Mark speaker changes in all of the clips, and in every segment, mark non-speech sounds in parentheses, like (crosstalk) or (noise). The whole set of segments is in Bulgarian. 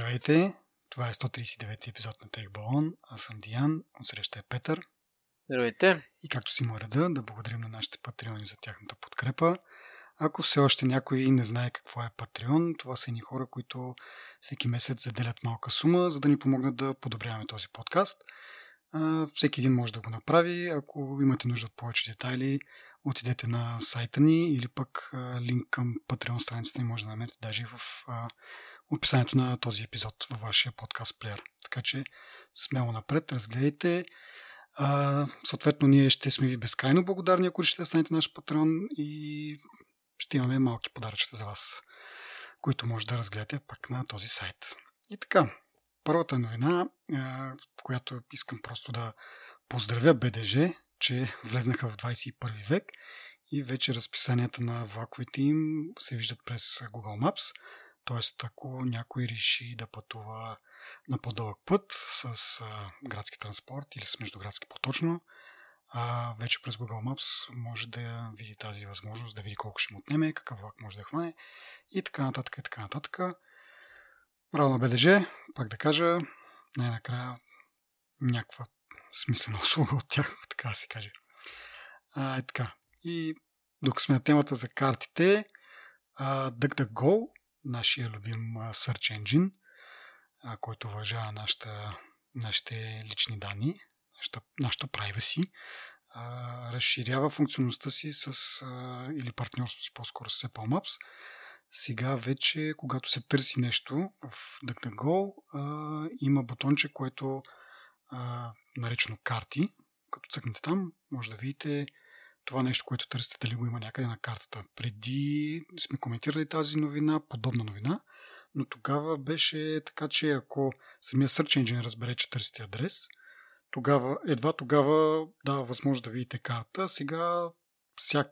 Speaker 1: Здравейте! Това е 139 епизод на Балон. Аз съм Диан, отсреща е Петър.
Speaker 2: Здравейте!
Speaker 1: И както си му реда, да благодарим на нашите патреони за тяхната подкрепа. Ако все още някой не знае какво е Патреон, това са едни хора, които всеки месец заделят малка сума, за да ни помогнат да подобряваме този подкаст. Всеки един може да го направи. Ако имате нужда от повече детайли, отидете на сайта ни или пък линк към Patreon страницата ни може да намерите даже в описанието на този епизод във вашия подкаст плеер. Така че смело напред, разгледайте. А, съответно, ние ще сме ви безкрайно благодарни, ако да станете наш патрон и ще имаме малки подаръчета за вас, които може да разгледате пак на този сайт. И така, първата новина, а, която искам просто да поздравя БДЖ, че влезнаха в 21 век и вече разписанията на влаковете им се виждат през Google Maps. Тоест, ако някой реши да пътува на по-дълъг път с а, градски транспорт или с междуградски по-точно, а, вече през Google Maps може да види тази възможност, да види колко ще му отнеме, какъв влак може да хване и така нататък и така нататък. Браво на БДЖ, пак да кажа, най-накрая някаква смислена (laughs) услуга от тях, така да се каже. А, е така. И докато сме на темата за картите, DuckDuckGo, нашия любим Search Engine, който уважава нашата, нашите лични данни, нашата, нашата privacy, разширява функционалността си с, или партньорството си по-скоро с Apple Maps. Сега вече, когато се търси нещо в DuckDuckGo, има бутонче, което наречено карти. Като цъкнете там, може да видите това нещо, което търсите, дали го има някъде на картата. Преди сме коментирали тази новина, подобна новина, но тогава беше така, че ако самия Search Engine разбере, че търсите адрес, тогава, едва тогава дава възможност да видите карта. Сега всяк,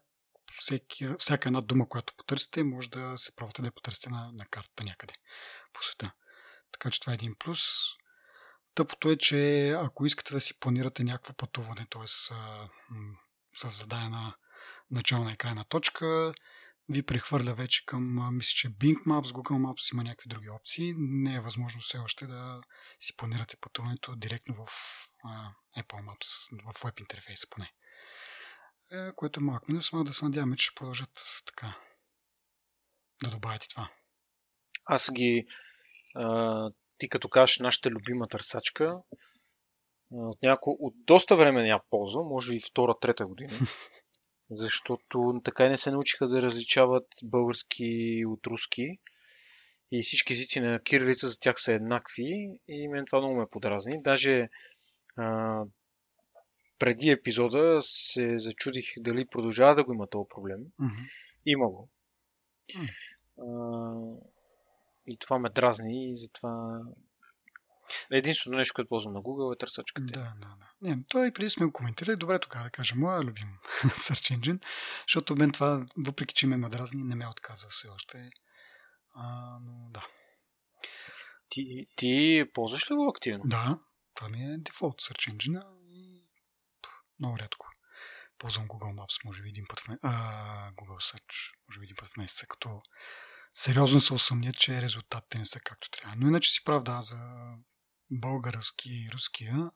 Speaker 1: всеки, всяка една дума, която потърсите, може да се пробвате да я потърсите на, на картата някъде по света. Така че това е един плюс. Тъпото е, че ако искате да си планирате някакво пътуване, т.е. с зададена начална и крайна точка, ви прехвърля вече към, мисля, че Bing Maps, Google Maps, има някакви други опции. Не е възможно все още да си планирате пътуването директно в Apple Maps, в веб интерфейса поне. Е, което е малък минус, но да се надяваме, че ще продължат така да добавят и това.
Speaker 2: Аз ги а, ти като кажеш нашата любима търсачка, от, няко... от доста време няма ползва, може и втора, трета година. (laughs) Защото така и не се научиха да различават български от руски. И всички езици на кирилица за тях са еднакви. И мен това много ме подразни. Даже а, преди епизода се зачудих дали продължава да го има този проблем.
Speaker 1: Mm-hmm.
Speaker 2: Има го. Mm. А, и това ме дразни и затова Единственото нещо, което ползвам на Google е търсачката.
Speaker 1: Да, да, да. Не, той и преди сме го коментирали. Добре тогава да кажа, моя любим (laughs) Search Engine, защото мен това, въпреки че ме ме дразни, не ме отказва все още. А, но да.
Speaker 2: Ти, ти ползваш ли го активно?
Speaker 1: Да, това ми е дефолт Search Engine и много рядко. Ползвам Google Maps, може би един път в месеца. Google Search, може би един път в месеца, като сериозно се усъмня, че резултатите не са както трябва. Но иначе си прав, да, за български и руския.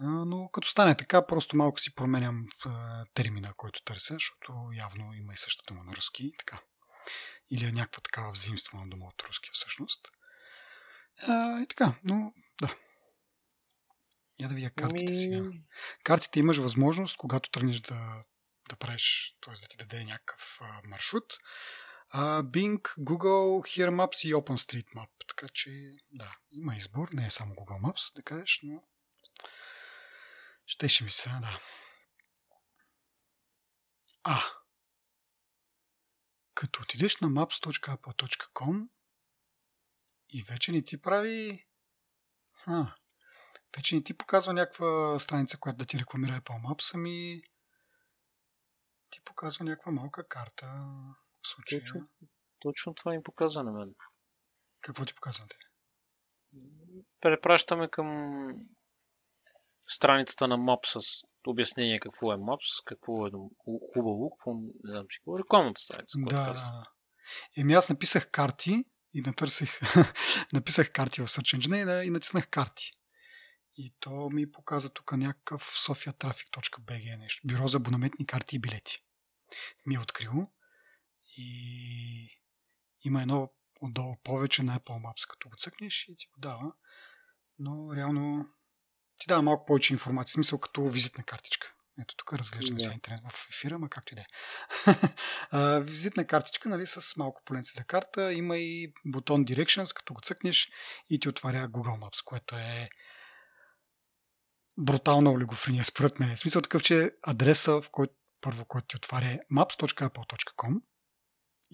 Speaker 1: Но като стане така, просто малко си променям термина, който търся, защото явно има и същата дума на руски. Така. Или е някаква такава взаимствена дума от руски всъщност. И така, но да. Я да видя картите ми... сега. Картите имаш възможност, когато тръгнеш да, да правиш, т.е. да ти даде някакъв маршрут, Bing, Google, Here Maps и OpenStreetMap. Така че, да, има избор, не е само Google Maps, да кажеш, но щеше ми се, да. А, като отидеш на maps.apple.com и вече не ти прави... А, вече не ти показва някаква страница, която да ти рекламира Apple Maps, ами ти показва някаква малка карта случая.
Speaker 2: Точно, точно това им показва на мен.
Speaker 1: Какво ти показвате?
Speaker 2: Препращаме към страницата на Maps с обяснение какво е Maps, какво е хубаво, какво не знам си какво. Рекламната страница.
Speaker 1: Да, да, да. Еми аз написах карти и натърсих, (laughs) написах карти в Search Engine и, и натиснах карти. И то ми показа тук някакъв sofiatraffic.bg нещо. Бюро за абонаментни карти и билети. Ми е открило. И има едно отдолу повече на Apple Maps, като го цъкнеш и ти го дава. Но реално ти дава малко повече информация, в смисъл като визитна картичка. Ето тук разглеждаме yeah. интернет в ефира, ма както и да е. (laughs) визитна картичка, нали, с малко поленце за карта. Има и бутон Directions, като го цъкнеш и ти отваря Google Maps, което е брутална олигофрения, според мен. В смисъл такъв, че адреса, в който първо, който ти отваря е maps.apple.com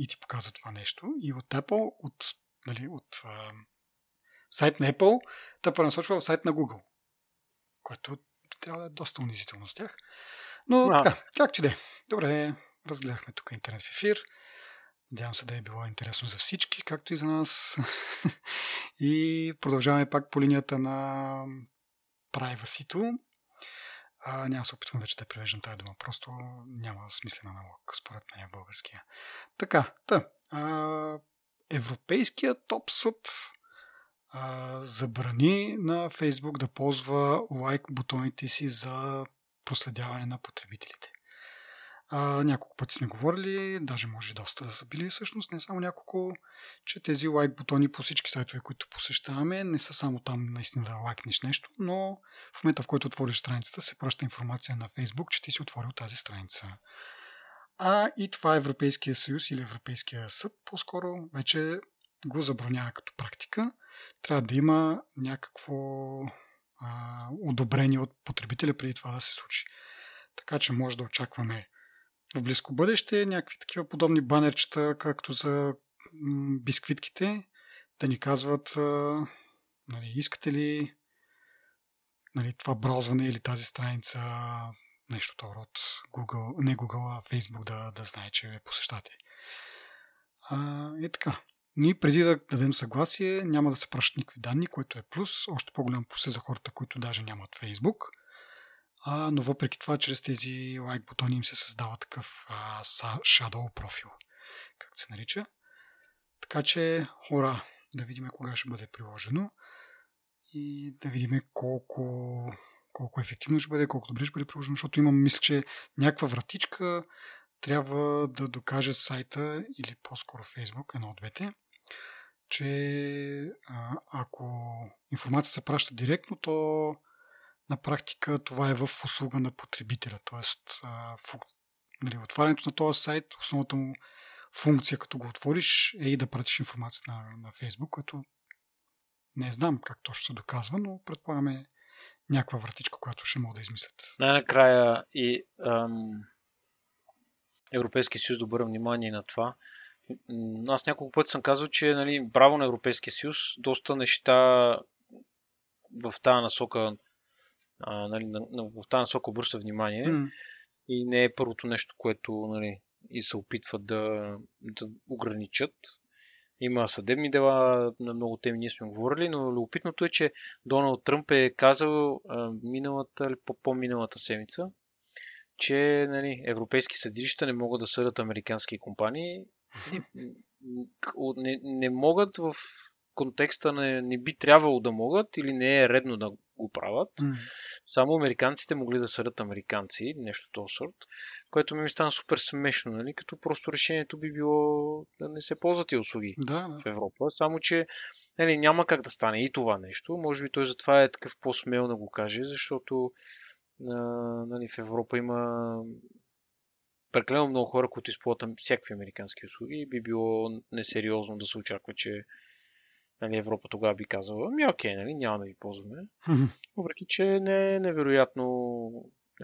Speaker 1: и ти показва това нещо. И от Apple, от, нали, от а, сайт на Apple, те пренасочва в сайт на Google, което трябва да е доста унизително с тях. Но wow. така, както и да е. Добре, разгледахме тук интернет в ефир. Надявам се да е било интересно за всички, както и за нас. (laughs) и продължаваме пак по линията на privacy а, няма се опитвам вече да превеждам тази дума. Просто няма смислен аналог, според мен, в българския. Така, та. А, Европейският топ съд а, забрани на Фейсбук да ползва лайк бутоните си за проследяване на потребителите. А, няколко пъти сме говорили, даже може доста да са били всъщност, не само няколко, че тези лайк бутони по всички сайтове, които посещаваме, не са само там наистина да лайкнеш нещо, но в момента в който отвориш страницата, се праща информация на Facebook, че ти си отворил тази страница. А и това Европейския съюз или Европейския съд по-скоро вече го забранява като практика. Трябва да има някакво а, одобрение от потребителя преди това да се случи. Така че може да очакваме в близко бъдеще някакви такива подобни банерчета, както за бисквитките, да ни казват нали, искате ли нали, това браузване или тази страница нещо от Google, не Google, а Facebook да, да знае, че посещате. А, е така. Ние преди да дадем съгласие, няма да се пращат никакви данни, което е плюс. Още по-голям плюс е за хората, които даже нямат Facebook а, но въпреки това, чрез тези лайк бутони им се създава такъв а, shadow профил, как се нарича. Така че, хора, да видим кога ще бъде приложено и да видим колко, колко ефективно ще бъде, колко добре ще бъде приложено, защото имам мисля, че някаква вратичка трябва да докаже сайта или по-скоро Фейсбук, едно от двете, че а, ако информация се праща директно, то на практика това е в услуга на потребителя. Тоест, нали, отварянето на този сайт, основната му функция, като го отвориш, е и да пратиш информация на, на Facebook, което не знам как точно се доказва, но предполагаме някаква вратичка, която ще могат да измислят.
Speaker 2: Най-накрая и ам, Европейския съюз да обърна внимание на това. Аз няколко пъти съм казал, че нали, браво на Европейския съюз, доста неща в тази насока а, нали, на, на, в тази насока обръща внимание mm. и не е първото нещо, което нали, и се опитват да, да ограничат. Има съдебни дела, на много теми ние сме говорили, но любопитното е, че Доналд Тръмп е казал а, миналата или по-миналата седмица, че нали, европейски съдилища не могат да съдят американски компании. Не, не могат в контекста не, не би трябвало да могат или не е редно да го правят. Mm. Само американците могли да съдят американци, нещо този сорт, което ми стана супер смешно, нали? като просто решението би било да не се ползват тези услуги
Speaker 1: да, да.
Speaker 2: в Европа. Само, че нали, няма как да стане и това нещо. Може би той затова е такъв по-смел да го каже, защото а, нали, в Европа има прекалено много хора, които използват всякакви американски услуги и би било несериозно да се очаква, че нали, Европа тогава би казала, ами окей, нали, няма да ви ползваме. Въпреки, че не е невероятно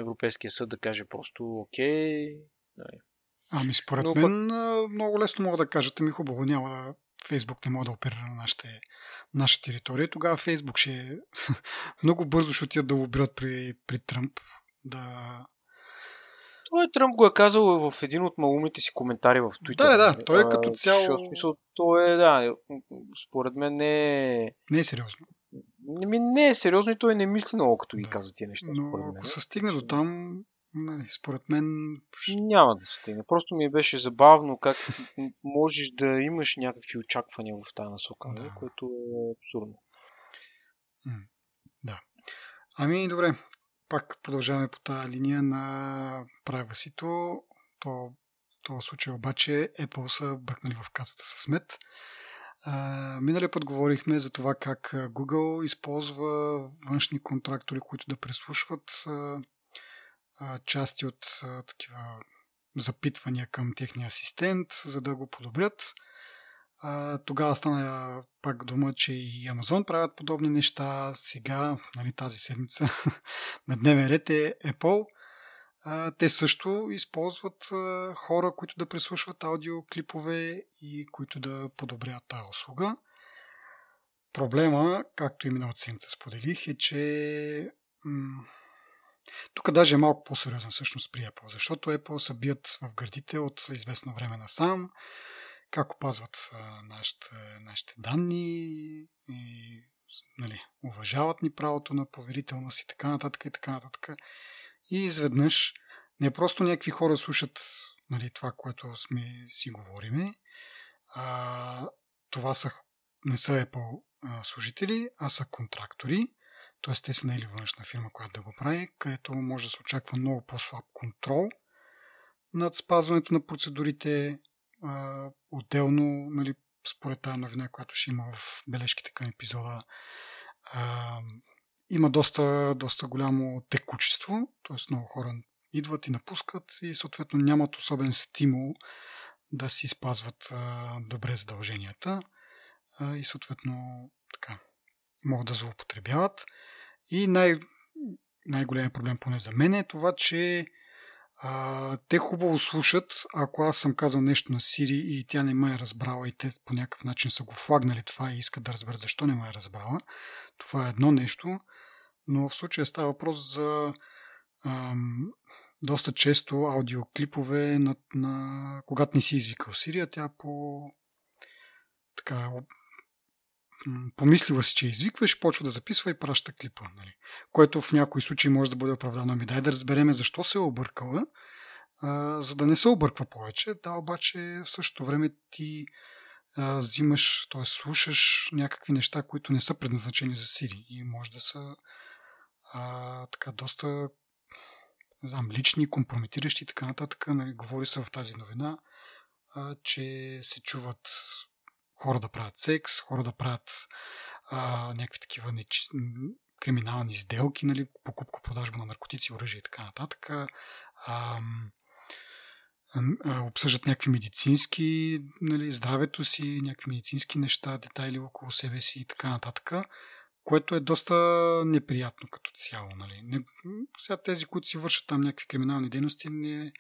Speaker 2: Европейския съд да каже просто окей. Нали.
Speaker 1: Ами според Но, мен много лесно мога да кажат, ами хубаво, няма да Фейсбук не може да оперира на нашите, наша територия. Тогава Фейсбук ще (laughs) много бързо ще отидат да обират при, при Тръмп да
Speaker 2: той Тръмп го е казал в един от малумите си коментари в Twitter.
Speaker 1: Да, да, да. Той е като цяло...
Speaker 2: Смисъл, той е, да, според мен не
Speaker 1: е... Не е сериозно.
Speaker 2: Не, не е сериозно и той не мисли много, като ги да. казва тия неща.
Speaker 1: Но ако се стигне до там, нали, според мен...
Speaker 2: Няма да стигне. Просто ми беше забавно как можеш да имаш някакви очаквания в тази насока, да. което е абсурдно.
Speaker 1: Да. Ами, добре. Пак продължаваме по тази линия на privacy То, този случай обаче Apple са бръкнали в кацата с мед. миналия път говорихме за това как Google използва външни контрактори, които да преслушват части от такива запитвания към техния асистент, за да го подобрят. А, тогава стана пак дума, че и Амазон правят подобни неща. Сега, нали, тази седмица, (laughs) на дневен ред е Apple. А, те също използват а, хора, които да преслушват аудиоклипове и които да подобрят тази услуга. Проблема, както и миналата седмица споделих, е, че м- тук даже е малко по-сериозен всъщност при Apple, защото Apple са бият в гърдите от известно време насам, как опазват нашите, нашите данни и нали, уважават ни правото на поверителност и така нататък и така нататък. И изведнъж не просто някакви хора слушат нали, това, което сме си говориме, а, това са, не са Apple служители, а са контрактори, т.е. те са наели външна фирма, която да го прави, където може да се очаква много по-слаб контрол над спазването на процедурите, а, отделно, нали, според тази новина, която ще има в бележките към епизода, а, има доста, доста голямо текучество, т.е. много хора идват и напускат и съответно нямат особен стимул да си спазват а, добре задълженията а, и съответно така могат да злоупотребяват. И най- най-големият проблем поне за мен е това, че а, те хубаво слушат, ако аз съм казал нещо на Сири и тя не ме е разбрала и те по някакъв начин са го флагнали това и искат да разберат защо не ме е разбрала. Това е едно нещо, но в случая става въпрос за ам, доста често аудиоклипове на, на когато не си извикал Сирия, тя по така помислила си, че извикваш, почва да записва и праща клипа. Нали? Което в някои случаи може да бъде оправдано. Ами дай да разбереме защо се е объркала, а, за да не се обърква повече. Да, обаче в същото време ти а, взимаш, т.е. слушаш някакви неща, които не са предназначени за Сири и може да са а, така доста не знам, лични, компрометиращи и така нататък. Нали, говори се в тази новина, а, че се чуват хора да правят секс, хора да правят а, някакви такива неч... криминални сделки, нали, покупка, продажба на наркотици, оръжие и така нататък. А, а, обсъждат някакви медицински, нали, здравето си, някакви медицински неща, детайли около себе си и така нататък, което е доста неприятно като цяло. Нали. Не, сега тези, които си вършат там някакви криминални дейности, не,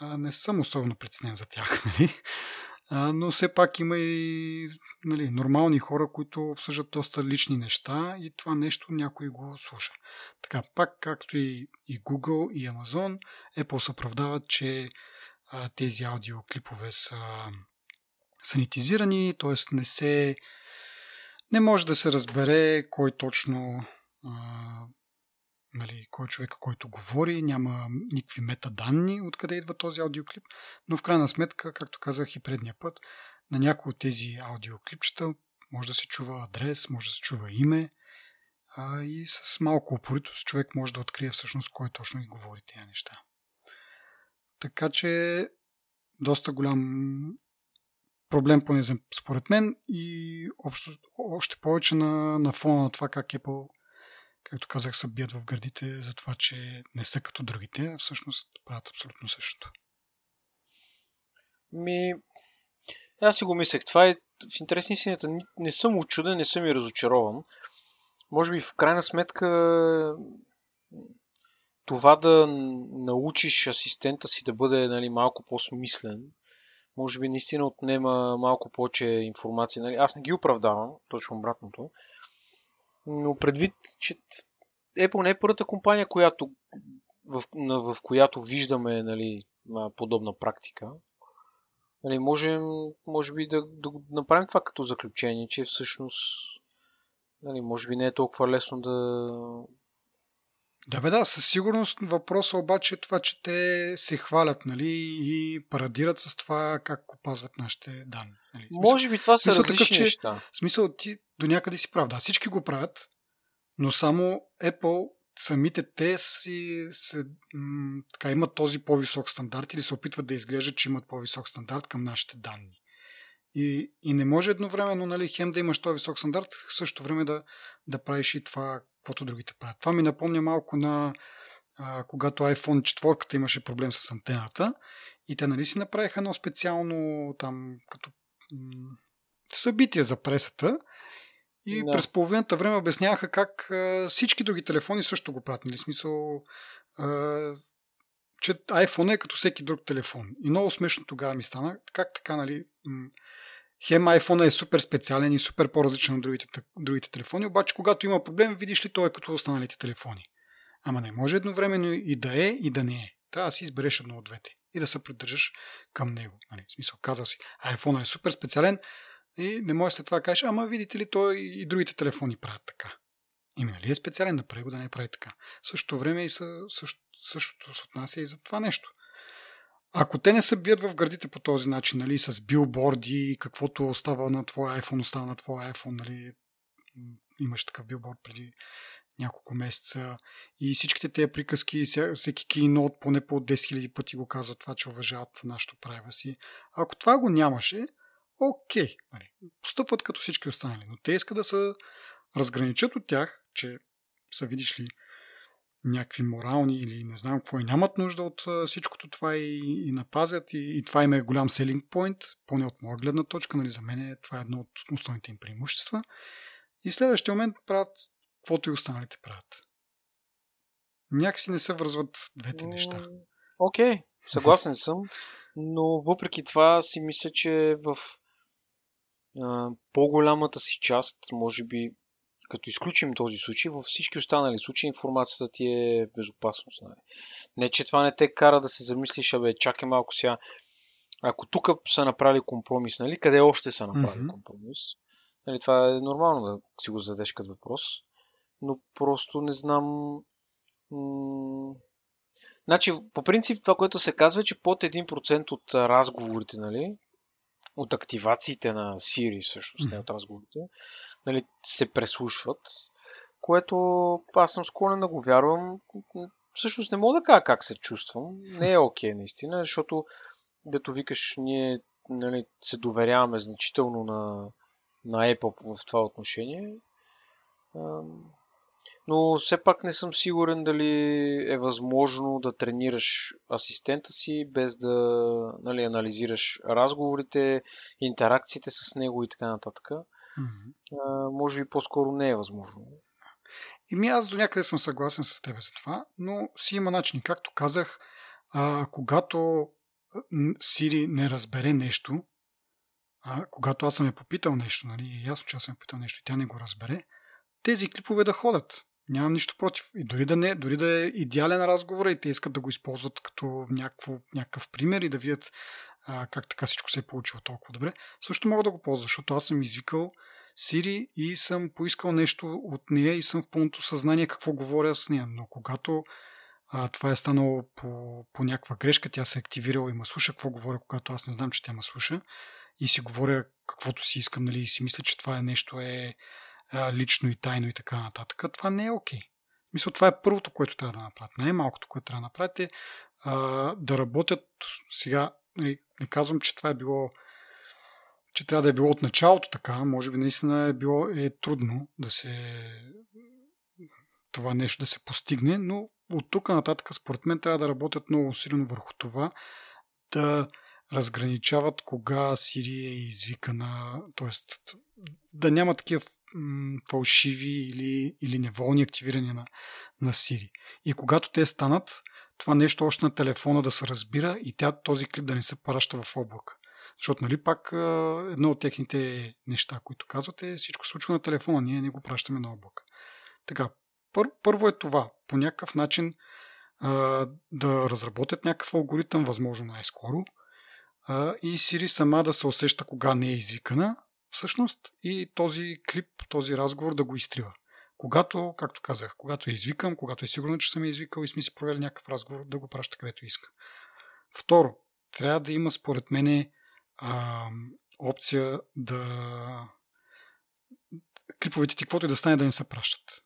Speaker 1: а, не съм особено притеснен за тях. (laughs) Нали но все пак има и нали, нормални хора, които обсъждат доста лични неща и това нещо някой го слуша. Така, пак както и, и Google и Amazon, Apple се оправдават, че а, тези аудиоклипове са санитизирани, т.е. не се не може да се разбере кой точно а, нали, кой е човека, който говори, няма никакви метаданни откъде идва този аудиоклип, но в крайна сметка, както казах и предния път, на някои от тези аудиоклипчета може да се чува адрес, може да се чува име а, и с малко упоритост човек може да открие всъщност кой точно ги говори тези неща. Така че доста голям проблем, поне според мен и общо, още повече на, на фона на това как Apple както казах, са бият в гърдите за това, че не са като другите, всъщност правят абсолютно същото.
Speaker 2: Ми, аз си го мислех. Това е в интересни синята. Не съм очуден, не съм и разочарован. Може би в крайна сметка това да научиш асистента си да бъде нали, малко по-смислен, може би наистина отнема малко повече информация. Нали? Аз не ги оправдавам, точно обратното. Но предвид, че Apple не е първата компания, която, в, в която виждаме нали, подобна практика. Нали, можем, може би, да, да направим това като заключение, че всъщност нали, може би не е толкова лесно да,
Speaker 1: Да, бе, да, със сигурност въпросът обаче е това, че те се хвалят, нали, и парадират с това как опазват нашите данни. Нали.
Speaker 2: Може би това са
Speaker 1: смисъл
Speaker 2: различни
Speaker 1: такъв, че-
Speaker 2: неща.
Speaker 1: Смисъл, ти до някъде си прав. Да, всички го правят, но само Apple, самите те си, се, м- така, имат този по-висок стандарт или се опитват да изглеждат, че имат по-висок стандарт към нашите данни. И, и не може едновременно, нали, хем да имаш този висок стандарт, в същото време да, да правиш и това, каквото другите правят. Това ми напомня малко на а, когато iPhone 4 имаше проблем с антената и те нали си направиха едно специално там като събитие за пресата и
Speaker 2: Да.
Speaker 1: през половината време обясняваха как а, всички други телефони също го правят. Нали? Смисъл, а, че iPhone е като всеки друг телефон. И много смешно тогава ми стана. Как така, нали? м, Хем iPhone е супер специален и супер по-различен от другите, другите телефони, обаче когато има проблем, видиш ли, той е като останалите телефони. Ама не може едновременно и да е, и да не е. Трябва да си избереш едно от двете и да се придържаш към него. Нали? В смисъл, казал си, iPhone е супер специален и не може след това да кажеш, ама видите ли, той и другите телефони правят така. Ими нали е специален, направи го да не прави така. В същото време и са, също, същото се отнася и за това нещо. Ако те не се бият в гърдите по този начин, нали, с билборди, каквото остава на твоя iPhone, остава на твоя iPhone, нали, имаш такъв билборд преди няколко месеца и всичките тези приказки, всеки кейнот поне по 10 000 пъти го казва това, че уважават нашото privacy. Ако това го нямаше, окей, нали, постъпват като всички останали, но те искат да се разграничат от тях, че са, видиш ли, някакви морални или не знам какво и нямат нужда от всичкото това и, и напазят и, и това им е голям селинг point, поне от моя гледна точка, нали, за мен е, това е едно от основните им преимущества. И в следващия момент правят каквото и останалите правят. Някакси не се вързват двете неща.
Speaker 2: Окей, съгласен съм, но въпреки това си мисля, че в а, по-голямата си част, може би, като изключим този случай, във всички останали случаи информацията ти е безопасност. Нали? Не, че това не те кара да се замислиш, абе, чакай малко сега. Ако тук са направили компромис, нали, къде още са направили
Speaker 1: Мгм.
Speaker 2: компромис? Нали, това е нормално да си го зададеш като въпрос, но просто не знам. М- Значи, по принцип, това, което се казва, е, че под 1% от разговорите, нали, от активациите на Siri, всъщност, не от разговорите, нали, се преслушват, което аз съм склонен да го вярвам. Всъщност не мога да кажа как се чувствам. Не е окей, наистина, защото, дето викаш, ние нали, се доверяваме значително на, на Apple в това отношение. Но все пак не съм сигурен дали е възможно да тренираш асистента си без да нали, анализираш разговорите, интеракциите с него и така нататък.
Speaker 1: Мгм.
Speaker 2: А, може би по-скоро не е възможно.
Speaker 1: И ми аз до някъде съм съгласен с теб за това, но си има начин. Както казах, а, когато Сири не разбере нещо, а, когато аз съм я попитал нещо, нали, е ясно, че аз съм я попитал нещо и тя не го разбере, тези клипове да ходят. Нямам нищо против. И дори да, не, дори да е идеален разговор и те искат да го използват като някакво, някакъв пример и да видят а, как така всичко се е получило толкова добре, също мога да го ползвам, защото аз съм извикал Сири и съм поискал нещо от нея и съм в пълното съзнание какво говоря с нея. Но когато а, това е станало по, по някаква грешка, тя се е активирала и ме слуша какво говоря, когато аз не знам, че тя ме слуша и си говоря каквото си искам, нали, и си мисля, че това е нещо е лично и тайно и така нататък. Това не е окей. Okay. Мисля, това е първото, което трябва да направят. Най-малкото, което трябва да направят е а, да работят сега. Нали, не казвам, че това е било че трябва да е било от началото така, може би наистина е било е трудно да се това нещо да се постигне, но от тук нататък според мен трябва да работят много усилено върху това да разграничават кога Сирия е извикана, т.е. да няма такива фалшиви или, или неволни активирания на, на Сири. И когато те станат, това нещо още на телефона да се разбира и тя този клип да не се праща в облак. Защото, нали, пак едно от техните неща, които казват е всичко случва на телефона, ние не го пращаме на облак. Така, пър, първо е това. По някакъв начин а, да разработят някакъв алгоритъм, възможно най-скоро, а, и Siri сама да се усеща кога не е извикана, всъщност, и този клип, този разговор да го изтрива. когато, както казах, когато я извикам, когато е сигурно, че съм я извикал и сме си провели някакъв разговор, да го праща където иска. Второ, трябва да има според мене а, опция да клиповете ти, каквото и да стане, да не се пращат.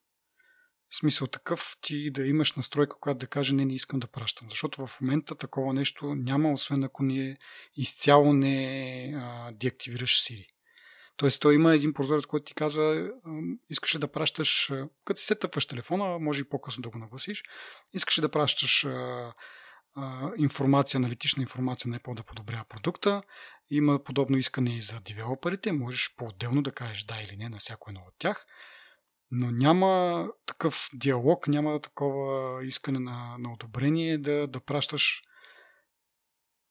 Speaker 1: В смисъл такъв ти да имаш настройка, която да каже не, не искам да пращам. Защото в момента такова нещо няма, освен ако ние изцяло не а, деактивираш Siri. Тоест, той има един прозорец, който ти казва, искаш да пращаш, като си сетъпваш телефона, може и по-късно да го нагласиш, искаш да пращаш информация, аналитична информация на Apple да подобрява продукта. Има подобно искане и за девелоперите. Можеш по-отделно да кажеш да или не на всяко едно от тях. Но няма такъв диалог, няма такова искане на, на одобрение да, да пращаш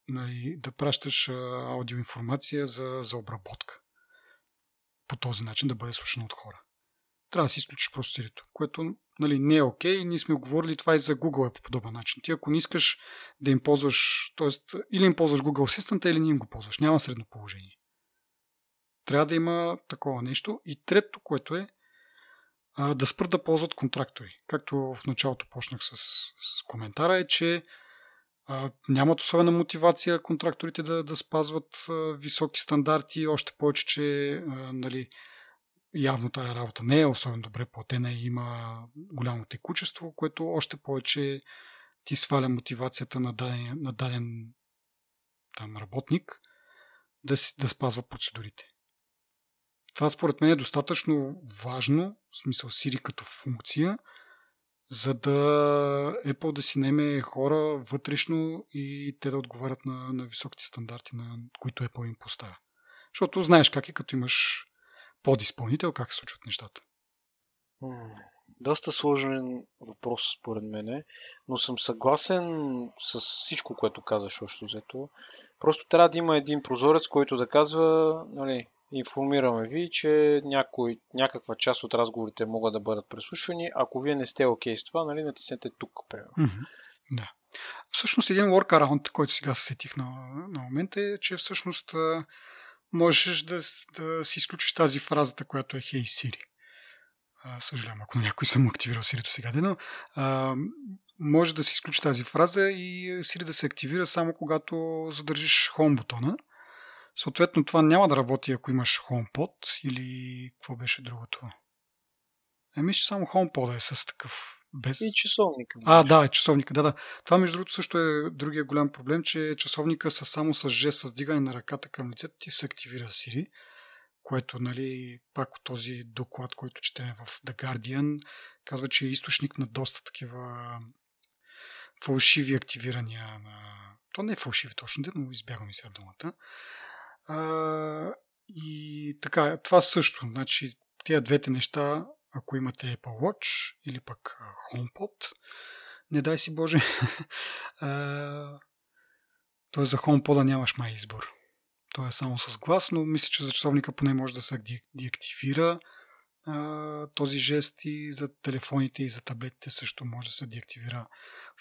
Speaker 1: нали, да пращаш аудиоинформация за, за обработка. По този начин да бъде слушано от хора. Трябва да си изключиш просто сирито, което нали, не е окей. Ние сме говорили това и за Google е по подобен начин. Ти ако не искаш да им ползваш, т.е. или им ползваш Google Assistant, или не им го ползваш. Няма средно положение. Трябва да има такова нещо. И трето, което е а, да спрат да ползват контрактори. Както в началото почнах с, с коментара е, че а, нямат особена мотивация контракторите да, да спазват а, високи стандарти, още повече, че а, нали, явно тази работа не е особено добре платена и има голямо текучество, което още повече ти сваля мотивацията на даден, на даден там, работник да, си, да спазва процедурите. Това според мен е достатъчно важно, в смисъл Siri като функция, за да Apple да си неме хора вътрешно и те да отговарят на, на високите стандарти, на които Apple им поставя. Защото знаеш как е, като имаш подизпълнител, как се случват нещата?
Speaker 2: Доста сложен въпрос, според мен, но съм съгласен с всичко, което казаш още взето. Просто трябва да има един прозорец, който да казва, нали, информираме ви, че някой, някаква част от разговорите могат да бъдат преслушвани. Ако вие не сте окей okay с това, нали, натиснете тук.
Speaker 1: Mm-hmm. Да. Всъщност един workaround, който сега се сетих на, на момента е, че всъщност можеш да, да си изключиш тази фразата, която е Hey Siri. Съжалявам, ако някой съм активирал Siri сега, но а, може да си изключи тази фраза и Siri да се активира само когато задържиш Home бутона. Съответно, това няма да работи, ако имаш HomePod или какво беше другото. Еми, че само HomePod е с такъв без...
Speaker 2: И часовника.
Speaker 1: А, да, часовника. Да, да. Това, между другото, също е другия голям проблем, че часовника са само с жест, с дигане на ръката към лицето ти се активира Siri, което, нали, пак от този доклад, който четем в The Guardian, казва, че е източник на доста такива фалшиви активирания на... То не е фалшиви точно, но избягвам и сега думата. А, и така, това също. Значи, тия двете неща ако имате Apple Watch или пък HomePod, не дай си Боже. (laughs) Тоест за HomePod нямаш май избор. Той е само с глас, но мисля, че за часовника поне може да се деактивира този жест и за телефоните и за таблетите също може да се деактивира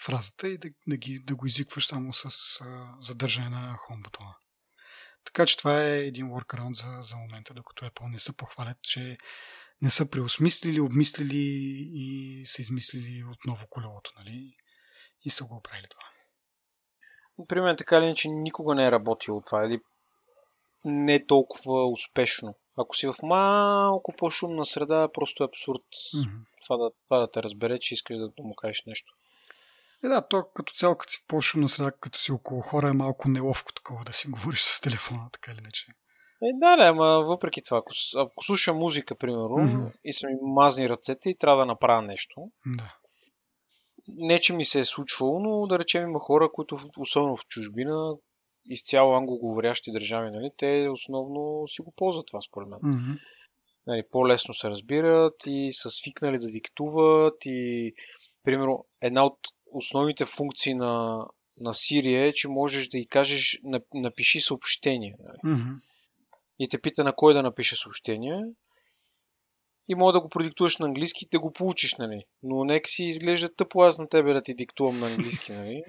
Speaker 1: фразата и да, да, ги, да го извикваш само с а, задържане на home бутона. Така че това е един workaround за, за момента, докато Apple не се похвалят, че не са преосмислили, обмислили и са измислили отново колелото, нали? И са го оправили това.
Speaker 2: При мен така ли, че никога не е работило това или не е толкова успешно. Ако си в малко по-шумна среда, просто е абсурд mm-hmm. това, да, това да те разбере, че искаш да му кажеш нещо.
Speaker 1: Е, да, то като цяло, като си в по-шумна среда, като си около хора, е малко неловко такова да си (laughs) говориш с телефона, така или иначе.
Speaker 2: Е, да, да, ама въпреки това, ако, ако слушам музика, примерно, mm-hmm. и са ми мазни ръцете и трябва да направя нещо,
Speaker 1: да.
Speaker 2: не, че ми се е случвало, но да речем има хора, които, особено в чужбина, изцяло англоговорящи държави, нали, те основно си го ползват това, според мен.
Speaker 1: Mm-hmm.
Speaker 2: Нали, по-лесно се разбират и са свикнали да диктуват и, примерно, една от основните функции на, на Siri е, че можеш да й кажеш напиши съобщение. Нали.
Speaker 1: Mm-hmm
Speaker 2: и те пита на кой да напише съобщение. И мога да го продиктуваш на английски и да го получиш, нали? Но нека си изглежда тъпо аз на тебе да ти диктувам на английски, (laughs) нали?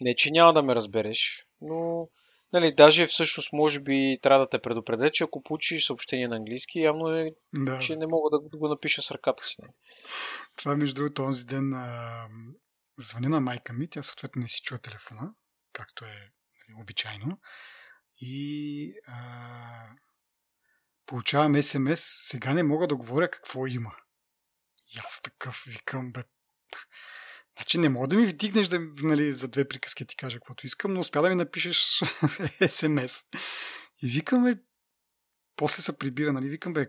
Speaker 2: Не, че няма да ме разбереш, но Нали, даже всъщност може би трябва да те предупредя, че ако получиш съобщение на английски, явно е, да. че не мога да го напиша с ръката си.
Speaker 1: Това между другото онзи ден а, звъня на майка ми, тя съответно не си чува телефона, както е нали, обичайно. И а, получавам СМС, сега не мога да говоря какво има. И аз такъв викам, бе, Значи не мога да ми вдигнеш да, нали, за две приказки ти кажа каквото искам, но успя да ми напишеш (laughs) СМС. И викаме, после се прибира, нали, викам, бе,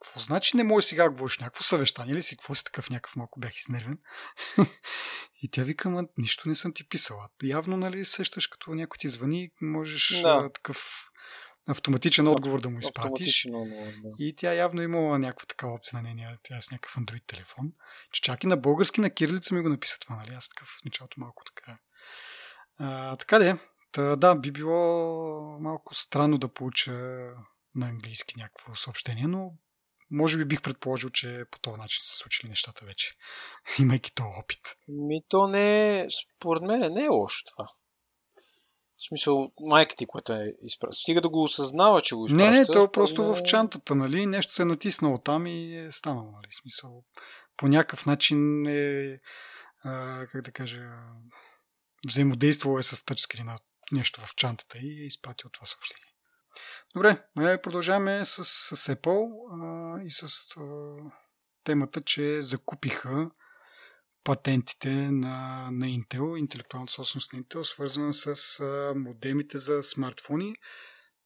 Speaker 1: какво значи не можеш сега да говориш някакво съвещание ли си, какво си такъв някакъв малко бях изнервен. (laughs) и тя вика, нищо не съм ти писала. Явно, нали, сещаш, като някой ти звъни, можеш да. а, такъв автоматичен отговор да му изпратиш. Да. И тя явно имала някаква такава опция на нейния, тя с някакъв Android телефон. Че чак и на български, на кирилица ми го написа това, нали? Аз такъв в началото малко така. А, така де. Та, да, би било малко странно да получа на английски някакво съобщение, но може би бих предположил, че по този начин са случили нещата вече, (laughs) имайки този опит.
Speaker 2: Ми то не е, според мен не е лошо това. В смисъл, майка ти, която е изпраща. Стига да го осъзнава, че го изпраща.
Speaker 1: Не, не, то е просто но... в чантата, нали? Нещо се е натиснало там и е станало, нали? В смисъл, по някакъв начин е, а, как да кажа, взаимодействало е с тъчскрина нещо в чантата и е изпратил това съобщение. Добре, продължаваме с, с Apple а, и с а, темата, че закупиха патентите на, на Intel, интелектуалната собственост на Intel, свързана с а, модемите за смартфони.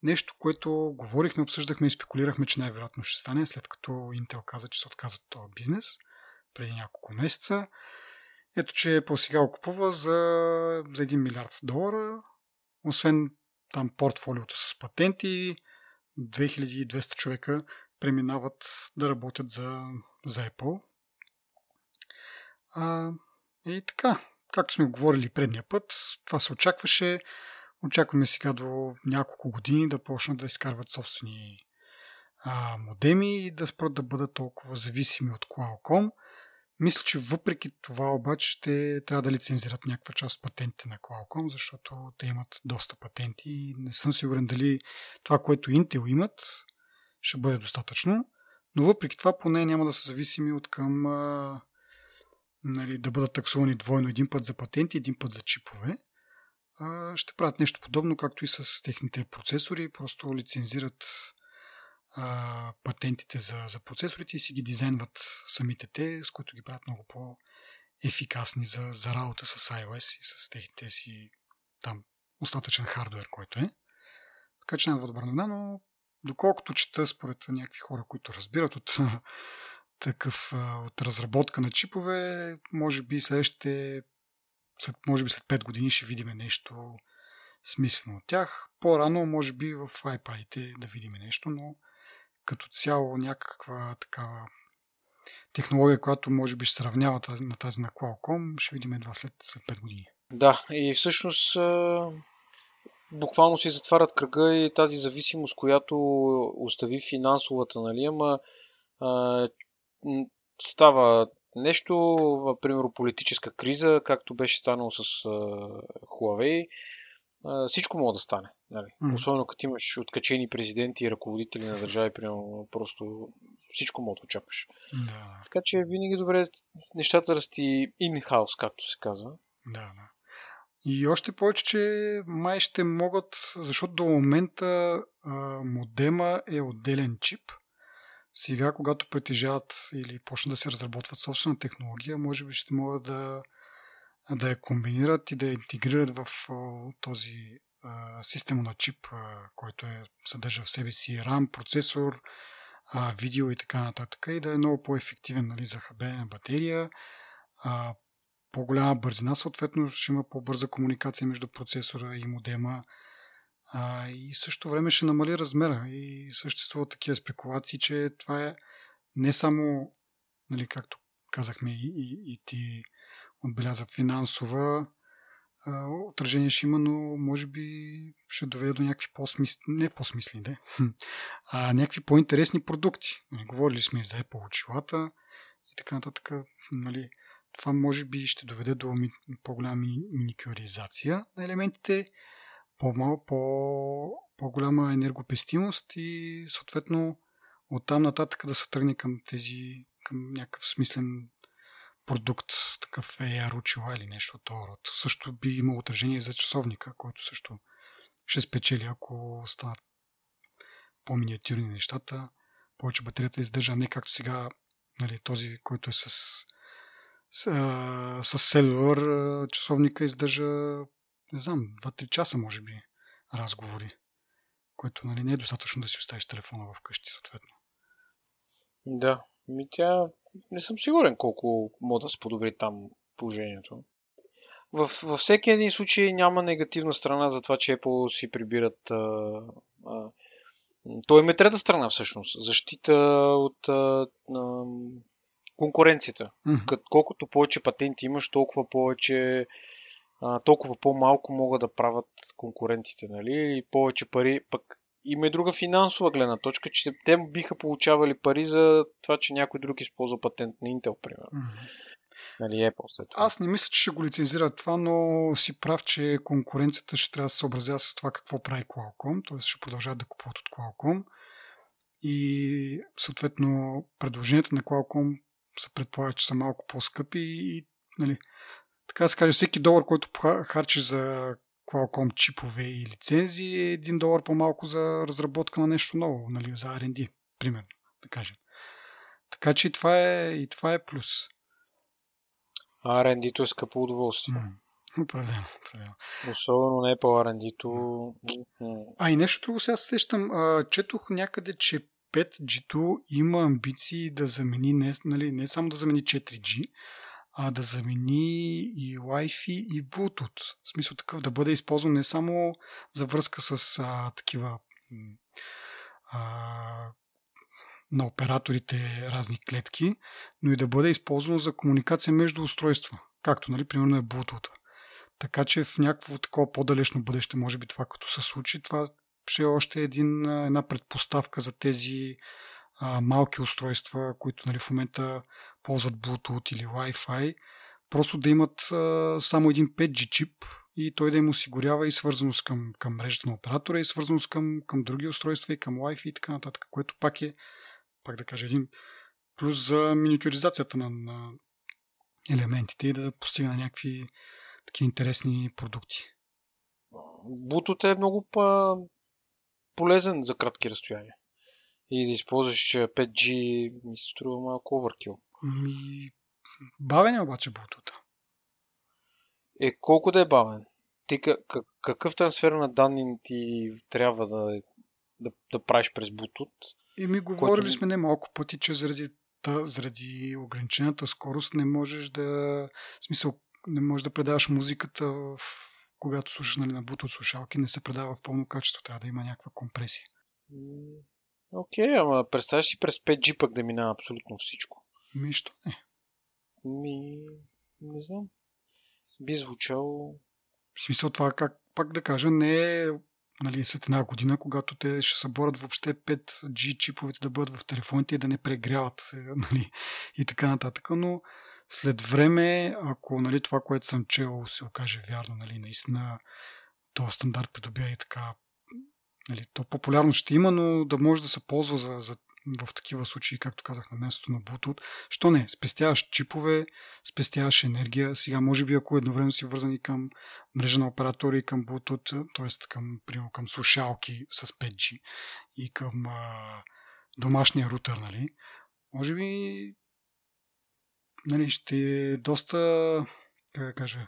Speaker 1: Нещо, което говорихме, обсъждахме и спекулирахме, че най-вероятно ще стане, след като Intel каза, че се отказват от този бизнес преди няколко месеца. Ето, че по сега купува за, за 1 милиард долара. Освен там портфолиото с патенти, 2200 човека преминават да работят за, за Apple. А, и така, както сме говорили предния път, това се очакваше. Очакваме сега до няколко години да почнат да изкарват собствени а, модеми и да спрат да бъдат толкова зависими от Qualcomm. Мисля, че въпреки това обаче ще трябва да лицензират някаква част от патентите на Qualcomm, защото те имат доста патенти и не съм сигурен дали това, което Intel имат, ще бъде достатъчно. Но въпреки това поне няма да са зависими от към а, нали, да бъдат таксувани двойно един път за патенти, един път за чипове. А, ще правят нещо подобно, както и с техните процесори. Просто лицензират а, патентите за, за процесорите и си ги дизайнват самите те, с които ги правят много по-ефикасни за, за работа с iOS и с техните си там остатъчен хардвер, който е. Така че няма добра новина, но доколкото чета според някакви хора, които разбират от (laughs) такъв от разработка на чипове, може би следващите, след, може би след 5 години ще видим нещо смислено от тях. По-рано, може би в ipad да видим нещо, но като цяло някаква такава технология, която може би ще сравнява тази, на тази на Qualcomm, ще видим едва след, след 5 години.
Speaker 2: Да, и всъщност буквално си затварят кръга и тази зависимост, която остави финансовата, нали, ама става нещо, примерно политическа криза, както беше станало с Huawei, всичко може да стане. Нали? Mm. Особено като имаш откачени президенти и ръководители на държави, примерно, просто всичко може да очакваш.
Speaker 1: Да.
Speaker 2: Така че винаги добре нещата расти in-house, както се казва.
Speaker 1: Да, да. И още повече, че май ще могат, защото до момента а, модема е отделен чип – сега, когато притежават или почнат да се разработват собствена технология, може би ще могат да, да я комбинират и да я интегрират в този система на чип, който е, съдържа в себе си RAM, процесор, видео и така нататък. И да е много по-ефективен нали, за хабене на батерия, по-голяма бързина, съответно ще има по-бърза комуникация между процесора и модема, а, и също време ще намали размера. И съществуват такива спекулации, че това е не само, нали, както казахме и, и, и ти отбеляза финансова отражение ще има, но може би ще доведе до някакви по-смислени, не по-смислени, да, а някакви по-интересни продукти. Нали, говорили сме и за Apple очилата и така нататък. Нали, това може би ще доведе до по-голяма миникюризация на елементите по, по, по-голяма енергопестимост и съответно оттам нататък да се тръгне към тези, към някакъв смислен продукт, такъв AR очила или нещо от този род. Също би имало отражение за часовника, който също ще спечели, ако станат по-миниатюрни нещата. Повече батерията издържа, не както сега нали, този, който е с, с, с селюлър, часовника издържа, не знам, 2-3 часа, може би, разговори. Което нали, не е достатъчно да си оставиш телефона вкъщи, съответно.
Speaker 2: Да, ми тя не съм сигурен колко мога да се подобри там положението. В, във всеки един случай няма негативна страна за това, че Apple си прибират. А, а, той има трета страна всъщност. Защита от а, а, конкуренцията.
Speaker 1: Mm-hmm.
Speaker 2: Колкото повече патенти имаш, толкова повече а, толкова по-малко могат да правят конкурентите, нали? И повече пари, пък има и друга финансова гледна точка, че те биха получавали пари за това, че някой друг използва патент на Intel, примерно. Mm-hmm. Нали, Apple след това.
Speaker 1: Аз не мисля, че ще го лицензират това, но си прав, че конкуренцията ще трябва да се съобразява с това какво прави Qualcomm, т.е. ще продължават да купуват от Qualcomm и съответно предложенията на Qualcomm се предполага, че са малко по-скъпи и нали, така да се каже, всеки долар, който харчиш за Qualcomm чипове и лицензии е един долар по-малко за разработка на нещо ново, нали, за R&D, примерно, да кажем. Така че и това е, и това е плюс.
Speaker 2: R&D-то е скъпо удоволствие.
Speaker 1: Mm. Определено, определено.
Speaker 2: Особено не по R&D-то.
Speaker 1: А и нещо друго сега сещам. А, четох някъде, че 5G-то има амбиции да замени не, нали, не само да замени 4G, а да замени и Wi-Fi и Bluetooth. В смисъл такъв да бъде използван не само за връзка с а, такива а, на операторите разни клетки, но и да бъде използвано за комуникация между устройства, както, нали, примерно е Bluetooth. Така че в някакво такова по-далечно бъдеще, може би това като се случи, това ще е още един, една предпоставка за тези а, малки устройства, които нали, в момента ползват Bluetooth или Wi-Fi, просто да имат а, само един 5G чип и той да им осигурява и свързаност към, към мрежата на оператора и свързаност към, към други устройства и към Wi-Fi и така нататък, което пак е, пак да кажа, един плюс за миниатюризацията на, на елементите и да постигне някакви такива интересни продукти.
Speaker 2: Bluetooth е много полезен за кратки разстояния и да използваш 5G ми се струва малко оверкил.
Speaker 1: Ми... Бавен е обаче Bluetooth.
Speaker 2: Е, колко да е бавен? Ти какъв трансфер на данни ти трябва да, да, да правиш през Bluetooth?
Speaker 1: ми говорили който... сме не малко пъти, че заради, та, заради ограничената скорост не можеш да... В смисъл, не можеш да предаваш музиката в когато слушаш нали, на Bluetooth слушалки, не се предава в пълно качество. Трябва да има някаква компресия.
Speaker 2: Окей, okay, ама представяш си през 5G пък да минава абсолютно всичко.
Speaker 1: Ми, що не?
Speaker 2: Ми, не знам. Би звучало...
Speaker 1: В смисъл това, как пак да кажа, не е нали, след една година, когато те ще съборят въобще 5G чиповете да бъдат в телефоните и да не прегряват е, (laughs) нали, и така нататък, но след време, ако нали, това, което съм чел, се окаже вярно, нали, наистина този стандарт придобива и така Нали, то популярно ще има, но да може да се ползва за, за, в такива случаи, както казах, на мястото на Bluetooth. Що не? Спестяваш чипове, спестяваш енергия. Сега, може би, ако едновременно си вързани към мрежа на оператори към Bluetooth, т.е. към, примерно, към слушалки с 5G и към а, домашния рутер, нали? Може би нали, ще е доста, как да кажа,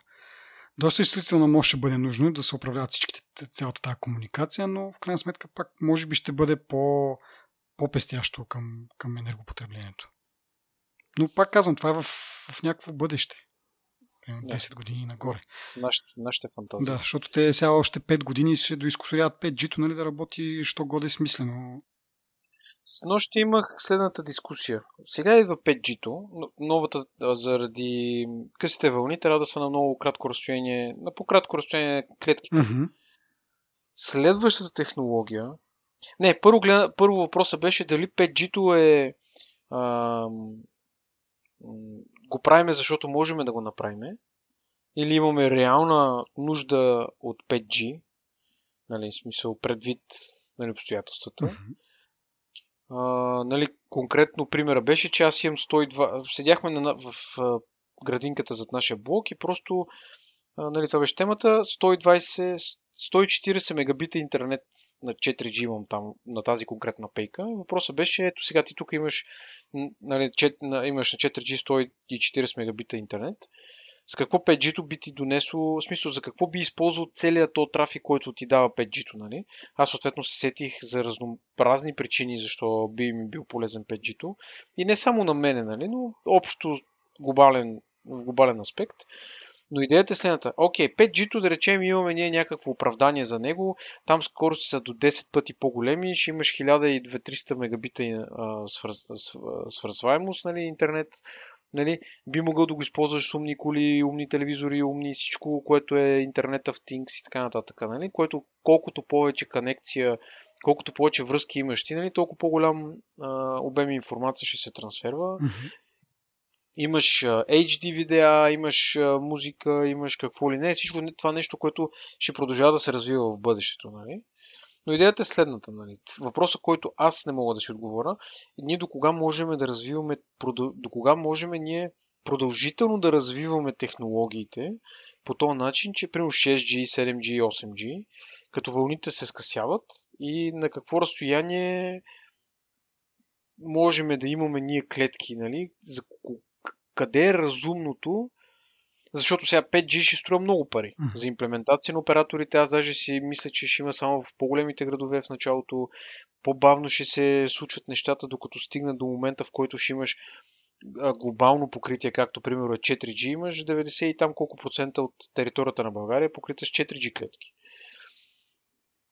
Speaker 1: доста изчислителна мощ ще бъде нужно да се управляват всичките, цялата тази комуникация, но в крайна сметка пак може би ще бъде по, по-пестящо към, към енергопотреблението. Но пак казвам, това е в, в някакво бъдеще. 10 години нагоре.
Speaker 2: Нашите, нашите фантазии.
Speaker 1: Да, защото те сега още 5 години ще доискусоряват 5G-то, нали, да работи, що годе смислено.
Speaker 2: С нощи имах следната дискусия. Сега идва 5G-то, новата заради късите вълни трябва да са на много кратко разстояние, на по-кратко разстояние клетките.
Speaker 1: Mm-hmm.
Speaker 2: Следващата технология. Не, първо, гледа, първо въпросът беше дали 5G-то е. А, го правиме, защото можем да го направим. Или имаме реална нужда от 5G. Нали, смисъл предвид нали, обстоятелствата. А, нали, конкретно примера беше, че аз имам 102... Седяхме на, в градинката зад нашия блок и просто, а, нали, това беше темата, 120, 140 мегабита интернет на 4G имам там на тази конкретна пейка. Въпросът беше, ето сега ти тук имаш, нали, имаш на 4G 140 мегабита интернет. С какво 5G-то би ти донесло, в смисъл за какво би използвал целият то трафик, който ти дава 5G-то, нали? Аз съответно се сетих за разнообразни причини, защо би ми бил полезен 5G-то. И не само на мене, нали, но общо глобален, глобален аспект. Но идеята е следната. Окей, 5G-то да речем имаме ние някакво оправдание за него. Там скорости са до 10 пъти по-големи. Ще имаш 1200-300 мегабита свързваемост, нали, интернет. Нали, би могъл да го използваш с умни коли, умни телевизори, умни всичко, което е интернет of Things и така нататък. Нали? Което колкото повече конекция, колкото повече връзки имаш ти, нали, толкова по-голям а, обем информация ще се трансферва.
Speaker 1: Мгм.
Speaker 2: Имаш HD видеа, имаш музика, имаш какво ли не. Всичко това нещо, което ще продължава да се развива в бъдещето. Нали? Но идеята е следната. Нали? Въпросът, който аз не мога да си отговоря, ние до кога можем да развиваме, до кога можем ние продължително да развиваме технологиите по този начин, че примерно 6G, 7G, 8G, като вълните се скъсяват и на какво разстояние можем да имаме ние клетки, нали? За къде е разумното, защото сега 5G ще струва много пари за имплементация на операторите. Аз даже си мисля, че ще има само в по-големите градове в началото. По-бавно ще се случват нещата, докато стигнат до момента, в който ще имаш глобално покритие, както примерно е 4G, имаш 90 и там колко процента от територията на България е покрита с 4G клетки.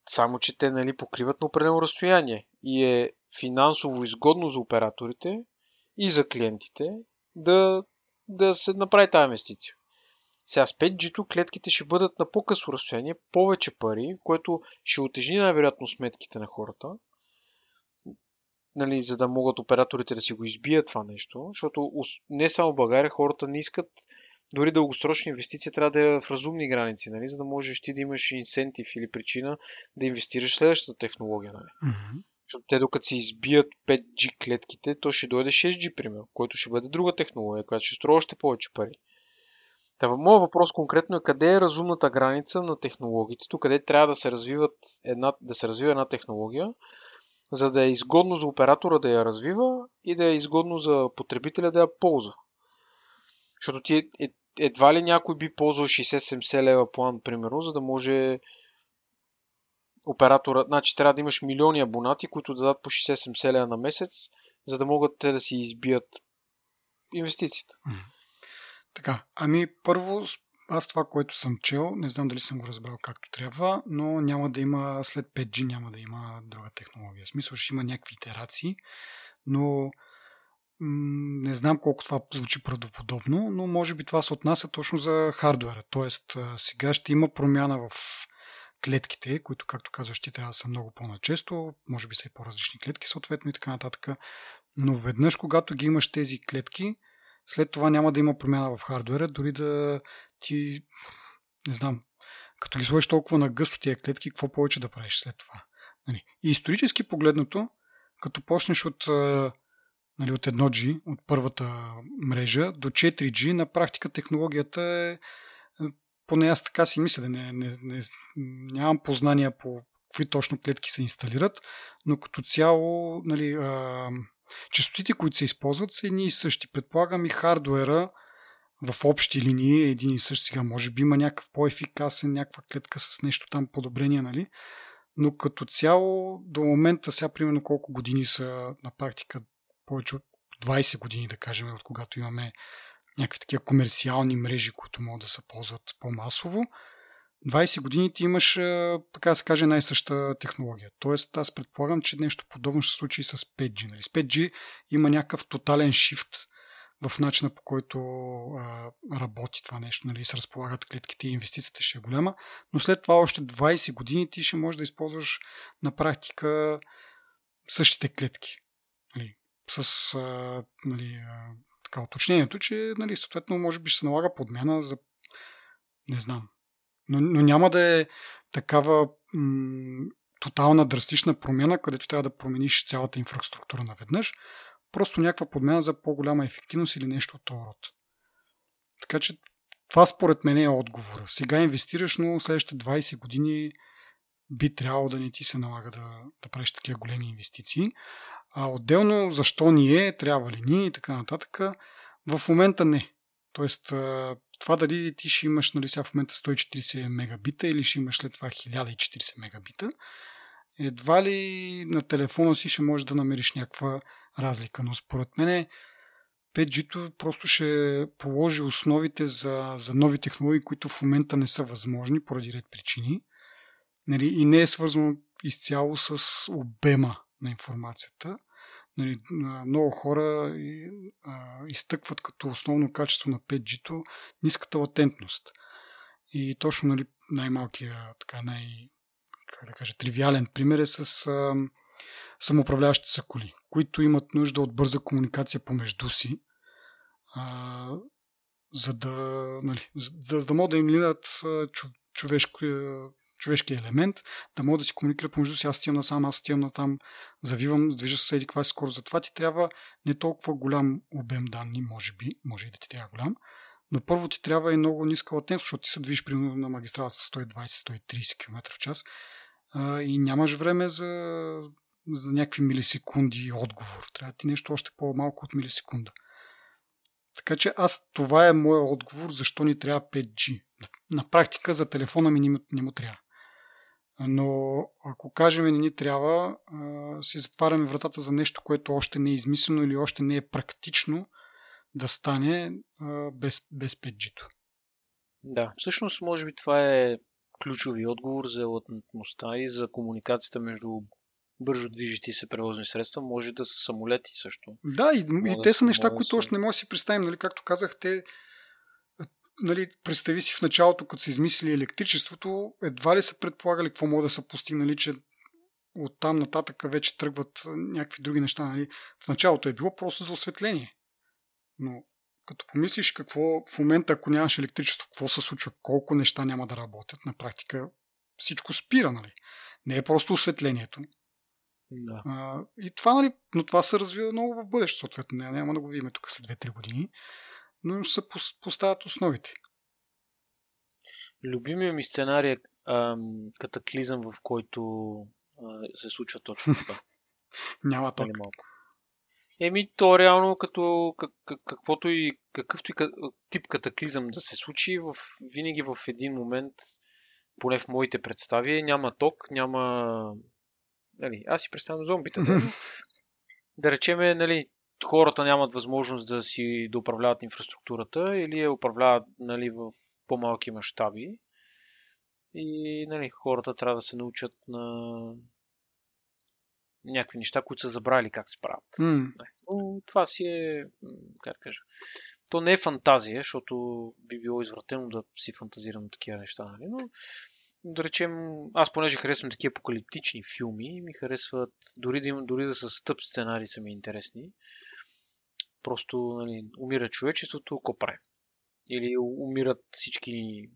Speaker 2: Само, че те нали, покриват на определено разстояние и е финансово изгодно за операторите и за клиентите да, да се направи тази инвестиция. Сега с 5G-то клетките ще бъдат на по-късо разстояние, повече пари, което ще отежни най-вероятно сметките на хората, нали, за да могат операторите да си го избият това нещо, защото не само в България хората не искат дори дългосрочна инвестиция трябва да е в разумни граници, нали, за да можеш ти да имаш инсентив или причина да инвестираш в следващата технология. Нали.
Speaker 1: Мгм.
Speaker 2: Те докато си избият 5G клетките, то ще дойде 6G, примерно, който ще бъде друга технология, която ще струва още повече пари. Та, моят въпрос конкретно е къде е разумната граница на технологиите, тук къде трябва да се, развиват една, да се развива една технология, за да е изгодно за оператора да я развива и да е изгодно за потребителя да я ползва. Защото ти е, е, едва ли някой би ползвал 60-70 лева план, примерно, за да може оператора, значи трябва да имаш милиони абонати, които да дадат по 60-70 лева на месец, за да могат те да си избият инвестицията.
Speaker 1: Така, ами първо, аз това, което съм чел, не знам дали съм го разбрал както трябва, но няма да има, след 5G няма да има друга технология. В смисъл ще има някакви итерации, но не знам колко това звучи правдоподобно, но може би това се отнася точно за хардуера. Тоест, сега ще има промяна в клетките, които, както казваш, ти трябва да са много по-начесто, може би са и по-различни клетки, съответно и така нататък. Но веднъж, когато ги имаш тези клетки, след това няма да има промяна в хардуера, дори да ти, не знам, като ги сложиш толкова на гъсто тия клетки, какво повече да правиш след това. Нали. И исторически погледнато, като почнеш от, нали, от 1G, от първата мрежа, до 4G, на практика технологията е, поне аз така си мисля, да не, не, не, нямам познания по какви точно клетки се инсталират, но като цяло, нали, а, частотите, които се използват, са едни и същи. Предполагам и хардуера в общи линии е един и същ. Сега може би има някакъв по-ефикасен, някаква клетка с нещо там подобрение, нали? Но като цяло до момента, сега примерно колко години са на практика, повече от 20 години, да кажем, от когато имаме някакви такива комерциални мрежи, които могат да се ползват по-масово, 20 години ти имаш, така се каже, най-съща технология. Тоест, аз предполагам, че нещо подобно ще се случи и с 5G. Нали? С 5G има някакъв тотален шифт в начина по който а, работи това нещо, нали, се разполагат клетките и инвестицията ще е голяма, но след това още 20 години ти ще можеш да използваш на практика същите клетки. Нали, с а, нали, така уточнението, че нали, съответно може би ще се налага подмяна за не знам, Но, но няма да е такава м- тотална драстична промяна, където трябва да промениш цялата инфраструктура наведнъж. Просто някаква подмяна за по-голяма ефективност или нещо от този род. Така че това според мен е отговора. Сега инвестираш, но следващите 20 години би трябвало да не ти се налага да, да правиш такива големи инвестиции. А отделно защо ни е, трябва ли ни и така нататък, в момента не. Тоест, това дали ти ще имаш нали, сега в момента 140 мегабита или ще имаш след това 1040 мегабита, едва ли на телефона си ще можеш да намериш някаква разлика. Но според мен 5G-то просто ще положи основите за, за нови технологии, които в момента не са възможни поради ред причини. Нали, и не е свързано изцяло с обема на информацията. Нали, много хора изтъкват като основно качество на 5G-то ниската латентност. И точно нали, най-малкият, така най- как да кажа, тривиален пример е с а, самоуправляващите са коли, които имат нужда от бърза комуникация помежду си, а, за да, нали, за, за да могат да им линат човешко, човешки елемент, да могат да си комуникира помежду си, аз отивам насам, аз отивам натам, завивам, движа се еди каква скорост. Затова ти трябва не толкова голям обем данни, може би, може и да ти трябва голям, но първо ти трябва и много ниска латентност, защото ти се движиш примерно на магистралата с 120-130 км в час и нямаш време за, за някакви милисекунди отговор. Трябва ти нещо още по-малко от милисекунда. Така че аз това е моят отговор, защо ни трябва 5G. На, на практика за телефона ми не, не му трябва. Но ако кажем не ни трябва, си затваряме вратата за нещо, което още не е измислено или още не е практично да стане без, без 5G-то.
Speaker 2: Да, всъщност може би това е ключови отговор за латентността и за комуникацията между бързо движещи се превозни средства, може да са самолети също.
Speaker 1: Да, и, и те са неща, които още не може да си представим. Нали, както казах, те нали, представи си в началото, като са измислили електричеството, едва ли са предполагали какво могат да са постигнали, че от там нататък вече тръгват някакви други неща. Нали. В началото е било просто за осветление. Но като помислиш какво в момента, ако нямаш електричество, какво се случва, колко неща няма да работят, на практика всичко спира, нали? Не е просто осветлението.
Speaker 2: Да.
Speaker 1: А, и това, нали, но това се развива много в бъдеще, съответно. Няма да го видим тук след 2-3 години но се поставят основите.
Speaker 2: Любимият ми сценарий е катаклизъм, в който а, се случва точно това. (laughs)
Speaker 1: Няма ток.
Speaker 2: Еми, то реално като как, каквото и, какъвто и тип катаклизъм да се случи, в, винаги в един момент, поне в моите представи, няма ток, няма... Нали, аз си представям зомбите. (laughs) да, да речеме, нали, хората нямат възможност да си да управляват инфраструктурата или я управляват нали, в по-малки мащаби. И нали, хората трябва да се научат на някакви неща, които са забрали как се правят.
Speaker 1: Mm.
Speaker 2: Но това си е, как кажа, то не е фантазия, защото би било извратено да си фантазирам такива неща, нали? но да речем, аз понеже харесвам такива апокалиптични филми, ми харесват, дори да, дори да са стъп сценарии са ми интересни, Просто нали, умира човечеството, какво правим? Или умират всички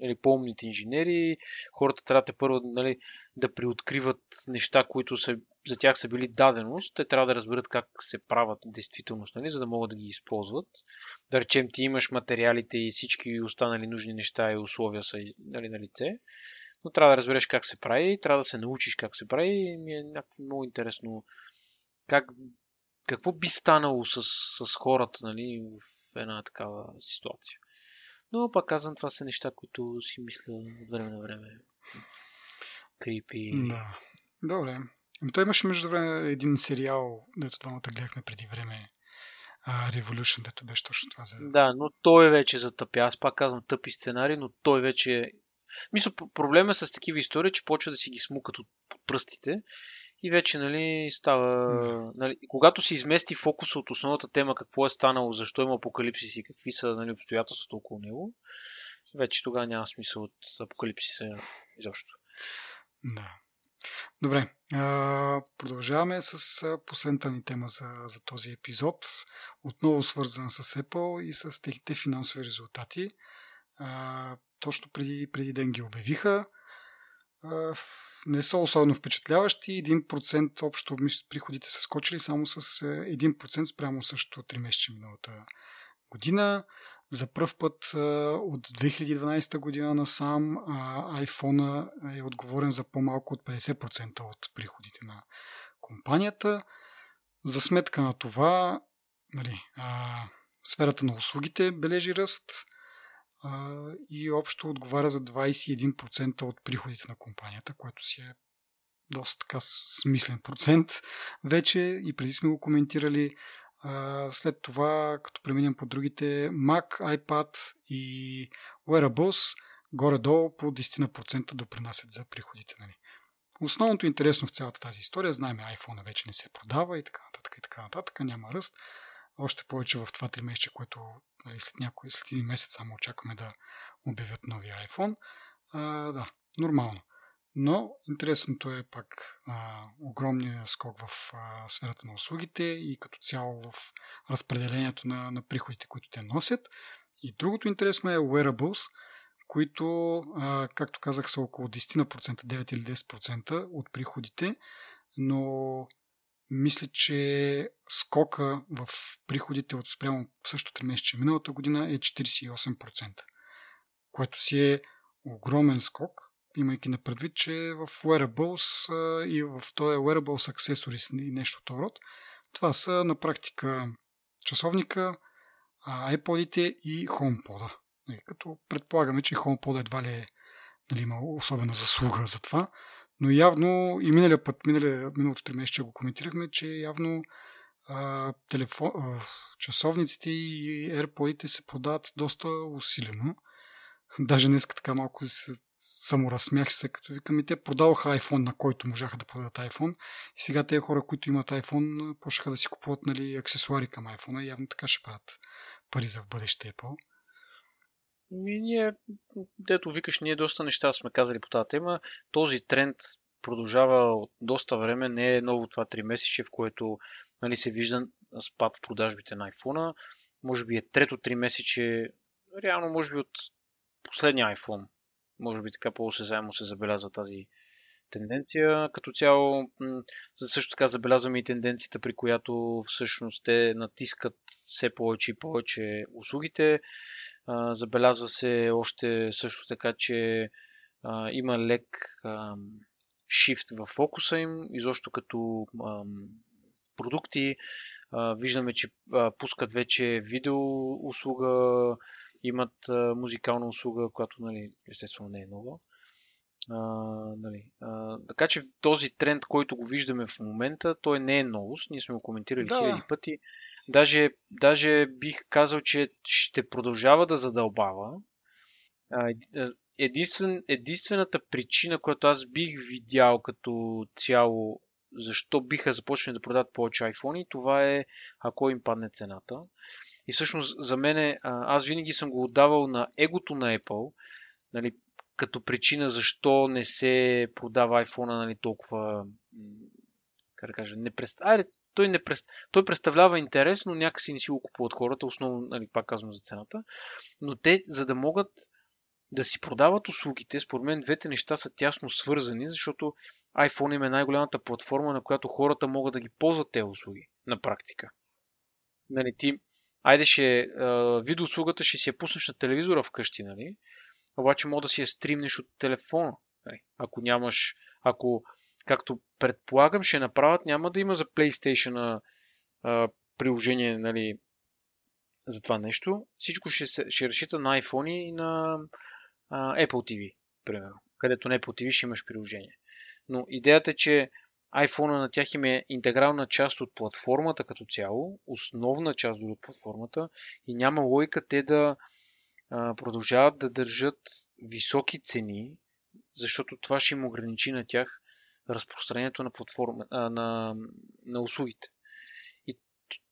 Speaker 2: или по-умните инженери, хората трябва да първо нали, да приоткриват неща, които са, за тях са били даденост. Те трябва да разберат как се правят действителност, нали, за да могат да ги използват. Да речем, ти имаш материалите и всички останали нужни неща и условия са нали, на лице. Но трябва да разбереш как се прави, трябва да се научиш как се прави. И ми е някакво много интересно как какво би станало с, с хората нали, в една такава ситуация. Но пак казвам, това са неща, които си мисля от време на време. Крипи.
Speaker 1: Да. Добре. Ами той имаше между време един сериал, дето двамата гледахме преди време. А, Revolution, дето беше точно това за...
Speaker 2: Да, но той е вече за тъпи. Аз пак казвам тъпи сценарий, но той вече е... Мисля, проблема с такива истории, че почва да си ги смукат от пръстите и вече нали, става... Нали, когато се измести фокуса от основната тема, какво е станало, защо има апокалипсис и какви са нали, обстоятелствата около него, вече тогава няма смисъл от апокалипсиса изобщо.
Speaker 1: Да. Добре, а, продължаваме с последната ни тема за, за този епизод. Отново свързан с Apple и с техните финансови резултати. А, точно преди, преди ден ги обявиха. Не са особено впечатляващи. 1% общо приходите са скочили само с 1% спрямо също 3 месеца миналата година. За първ път от 2012 година насам iPhone е отговорен за по-малко от 50% от приходите на компанията. За сметка на това, нали, а, сферата на услугите бележи ръст а, и общо отговаря за 21% от приходите на компанията, което си е доста така смислен процент вече и преди сме го коментирали. А, след това, като преминем по другите, Mac, iPad и Wearables, горе-долу по 10% допринасят за приходите. Нали. Основното интересно в цялата тази история, знаем, iPhone вече не се продава и така нататък и така нататък, няма ръст. Още повече в това 3 месеца, което нали, след някой, след един месец само очакваме да обявят новия iPhone. А, да, нормално. Но интересното е пак а, огромния скок в а, сферата на услугите и като цяло в разпределението на, на приходите, които те носят. И другото интересно е wearables, които, а, както казах, са около 10%, 9 или 10% от приходите, но мисля, че скока в приходите от спрямо също 3 месеца миналата година е 48%, което си е огромен скок, имайки на предвид, че в wearables и в този wearables accessories и нещо от род, това са на практика часовника, iPod-ите и HomePod. Нали, като предполагаме, че HomePod едва ли е нали, има особена заслуга за това, но явно и миналия път, миналия, миналото три месеца го коментирахме, че явно а, телефон, а, часовниците и AirPods се продават доста усилено. Даже днес така малко се саморазсмях се, като викам и те продаваха iPhone, на който можаха да продадат iPhone. И сега тези хора, които имат iPhone, почнаха да си купуват нали, аксесуари към iPhone. Явно така ще правят пари за в бъдеще Apple.
Speaker 2: Ми, ние, дето викаш, ние доста неща сме казали по тази тема. Този тренд продължава от доста време. Не е ново това 3 месече, в което нали, се вижда спад в продажбите на iPhone. Може би е трето 3 месече, реално може би от последния iPhone. Може би така по-осезаемо се забелязва тази тенденция. Като цяло, също така забелязваме и тенденцията, при която всъщност те натискат все повече и повече услугите. Забелязва се още също така, че а, има лек а, shift в фокуса им, изобщо като а, продукти. А, виждаме, че а, пускат вече видео услуга, имат а, музикална услуга, която нали, естествено не е нова. А, нали, а, така че този тренд, който го виждаме в момента, той не е новост. Ние сме го коментирали да. хиляди пъти. Даже, даже бих казал, че ще продължава да задълбава. Единствен, единствената причина, която аз бих видял като цяло, защо биха започнали да продават повече iPhone, това е ако им падне цената. И всъщност за мен, аз винаги съм го отдавал на егото на Apple, нали, като причина защо не се продава iPhone нали, толкова как да кажа, не прест... Айде, той, не той представлява интерес, но някакси не си го купуват хората, основно, нали, пак казвам за цената. Но те, за да могат да си продават услугите, според мен двете неща са тясно свързани, защото iPhone им е най-голямата платформа, на която хората могат да ги ползват тези услуги на практика. Нали, ти, айде ще, видеоуслугата ще си я пуснеш на телевизора вкъщи, нали? обаче мога да си я стримнеш от телефона. Нали? Ако нямаш, ако както предполагам ще направят, няма да има за PlayStation а, приложение нали, за това нещо. Всичко ще, ще решита на iPhone и на а, Apple TV, примерно. Където на Apple TV ще имаш приложение. Но идеята е, че iPhone на тях им е интегрална част от платформата като цяло, основна част от платформата и няма логика те да а, продължават да държат високи цени, защото това ще им ограничи на тях разпространението на, платформа, а, на, на услугите. И,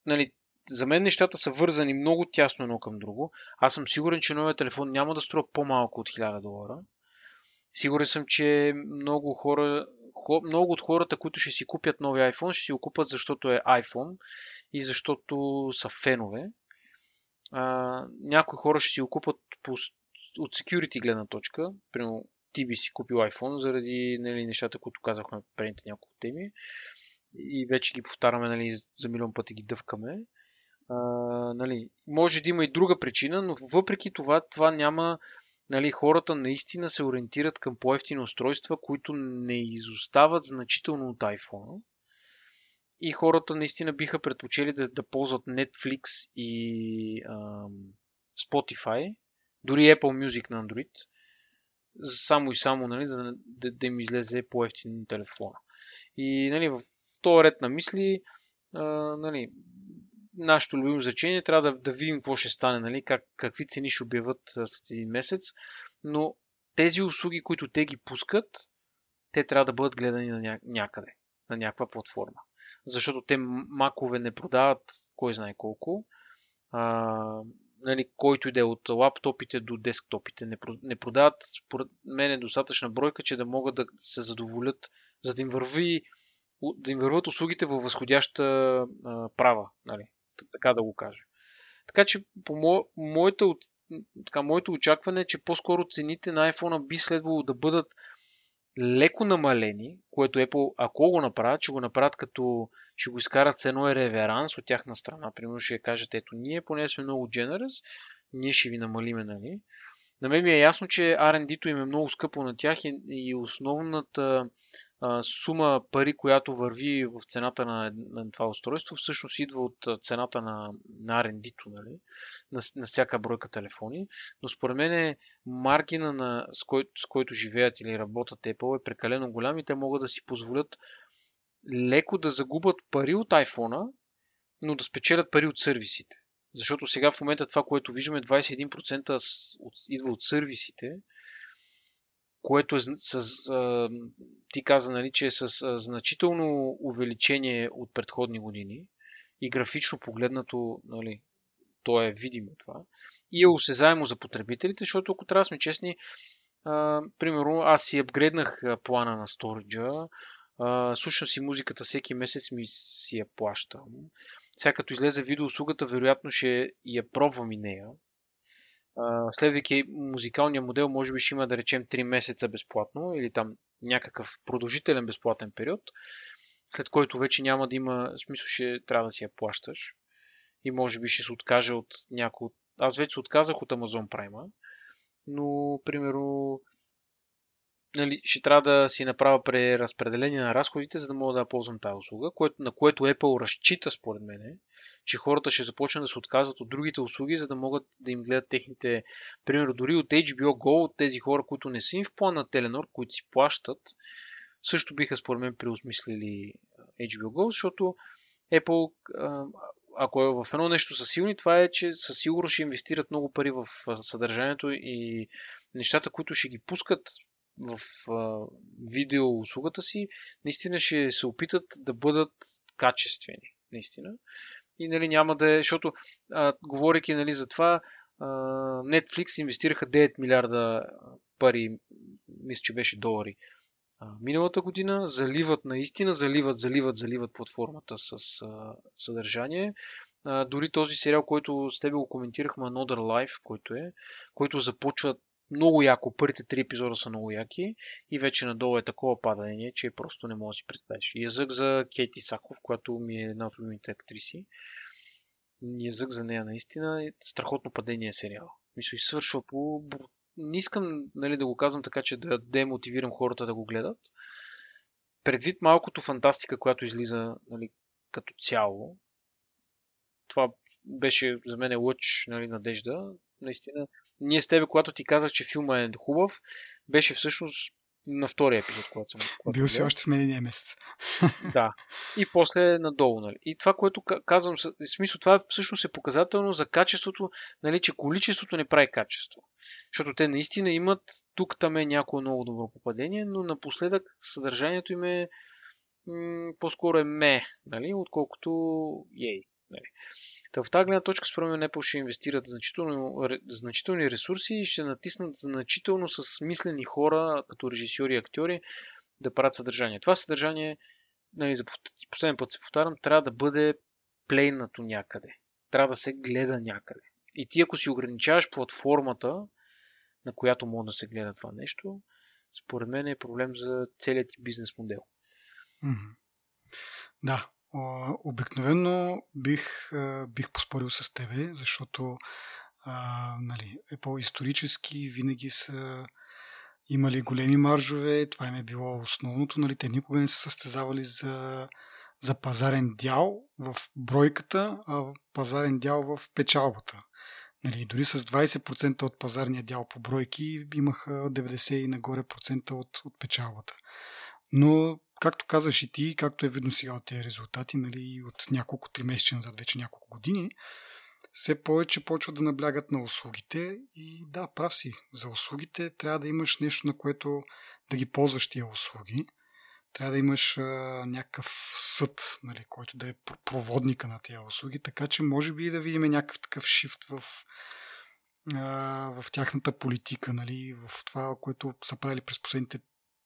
Speaker 2: нали, за мен нещата са вързани много тясно едно към друго. Аз съм сигурен, че новия телефон няма да струва по-малко от 1000 долара. Сигурен съм, че много хора, много от хората, които ще си купят нови iPhone, ще си го купят, защото е iPhone и защото са фенове. А, някои хора ще си го купят по от security гледна точка, примерно ти би си купил iPhone заради нали, нещата, които казахме в предните няколко теми и вече ги повтаряме нали, за милион пъти ги дъвкаме. А, нали, може да има и друга причина, но въпреки това, това няма нали, хората наистина се ориентират към по-ефтини устройства, които не изостават значително от iPhone. И хората наистина биха предпочели да, да ползват Netflix и ам, Spotify, дори Apple Music на Android, само и само нали, да, да, да им излезе по-ефтин телефона. И нали, в този ред на мисли, а, нали, нашето любимо значение трябва да, да видим какво ще стане, нали, как, какви цени ще обяват след един месец, но тези услуги, които те ги пускат, те трябва да бъдат гледани на ня... някъде, на някаква платформа. Защото те макове не продават кой знае колко. А, нали, който иде от лаптопите до десктопите. Не, не продават, според мен, е достатъчна бройка, че да могат да се задоволят, за да им върви да им върват услугите във възходяща а, права, нали, така да го кажа. Така че по мо, моята, така, моето очакване е, че по-скоро цените на iPhone би следвало да бъдат леко намалени, което Apple, ако го направят, ще го направят като ще го изкарат с едно реверанс от тяхна страна. Примерно ще кажат, ето ние, поне сме много generous, ние ще ви намалиме, нали? На мен ми е ясно, че R&D-то им е много скъпо на тях и, и основната сума пари, която върви в цената на, на това устройство, всъщност идва от цената на, на R&D-то, нали? на, на всяка бройка телефони. Но според мен е маргина, на, с, кой, с който живеят или работят Apple е прекалено голям и те могат да си позволят леко да загубят пари от iPhone, но да спечелят пари от сервисите. Защото сега в момента това, което виждаме, 21% идва от сервисите, което е с, а, ти каза, нали, че е с а, значително увеличение от предходни години и графично погледнато, нали, то е видимо това. И е осезаемо за потребителите, защото ако трябва да сме честни, а, примерно аз си апгрейднах плана на а, слушам си музиката всеки месец ми си я плащам. Сега като излезе видеоуслугата, вероятно ще я пробвам и нея. Следвайки музикалния модел, може би ще има да речем 3 месеца безплатно или там някакъв продължителен безплатен период, след който вече няма да има смисъл, ще трябва да си я плащаш. И може би ще се откаже от някой. Аз вече се отказах от Amazon Prime, но примерно нали, ще трябва да си направя преразпределение на разходите, за да мога да ползвам тази услуга, което, на което Apple разчита според мен, че хората ще започнат да се отказват от другите услуги, за да могат да им гледат техните, примерно дори от HBO Go, от тези хора, които не са им в план на които си плащат, също биха според мен преосмислили HBO Go, защото Apple, ако е в едно нещо са силни, това е, че със сигурност ще инвестират много пари в съдържанието и нещата, които ще ги пускат в а, видео услугата си, наистина ще се опитат да бъдат качествени. Наистина. И нали, няма да е, защото а, говоряки нали, за това, а, Netflix инвестираха 9 милиарда пари, мисля, че беше долари, а, миналата година, заливат наистина, заливат, заливат, заливат платформата с а, съдържание. А, дори този сериал, който с тебе го коментирахме, Another Life, който е, който започва много яко. Първите три епизода са много яки и вече надолу е такова падане, че просто не мога да си представиш. Язък за Кейти Саков, която ми е една от любимите актриси. Язък за нея наистина е страхотно падение сериал. Мисля, и свършва по... Не искам нали, да го казвам така, че да демотивирам хората да го гледат. Предвид малкото фантастика, която излиза нали, като цяло, това беше за мен лъч нали, надежда. Наистина ние с тебе, когато ти казах, че филма е хубав, беше всъщност на втория епизод, когато съм.
Speaker 1: Когато Бил си още в медения месец. (laughs)
Speaker 2: Да. И после надолу, нали. И това, което казвам, в смисъл, това всъщност е показателно за качеството, нали, че количеството не прави качество. Защото те наистина имат, тук там е някое много добро попадение, но напоследък съдържанието им е м- по-скоро е ме, нали, отколкото ей. Нали. Та в тази гледна точка, според мен, Apple ще инвестират значително, значителни ресурси и ще натиснат значително с смислени хора, като режисьори и актьори, да правят съдържание. Това съдържание, нали, за последен път се повтарям, трябва да бъде плейнато някъде. Трябва да се гледа някъде. И ти, ако си ограничаваш платформата, на която може да се гледа това нещо, според мен е проблем за целият ти бизнес модел.
Speaker 1: Mm-hmm. Да, обикновено бих, бих поспорил с тебе, защото а, нали, е по-исторически винаги са имали големи маржове, това им е било основното, нали, те никога не са състезавали за, за пазарен дял в бройката, а пазарен дял в печалбата. Нали, дори с 20% от пазарния дял по бройки имаха 90 и нагоре процента от, от печалбата. Но, както казваш и ти, както е видно сега от тези резултати, нали, от няколко три месеца назад, вече няколко години, все повече почват да наблягат на услугите и да, прав си. За услугите трябва да имаш нещо, на което да ги ползваш тия услуги. Трябва да имаш а, някакъв съд, нали, който да е проводника на тия услуги, така че може би да видим някакъв такъв шифт в, а, в тяхната политика, нали, в това, което са правили през последните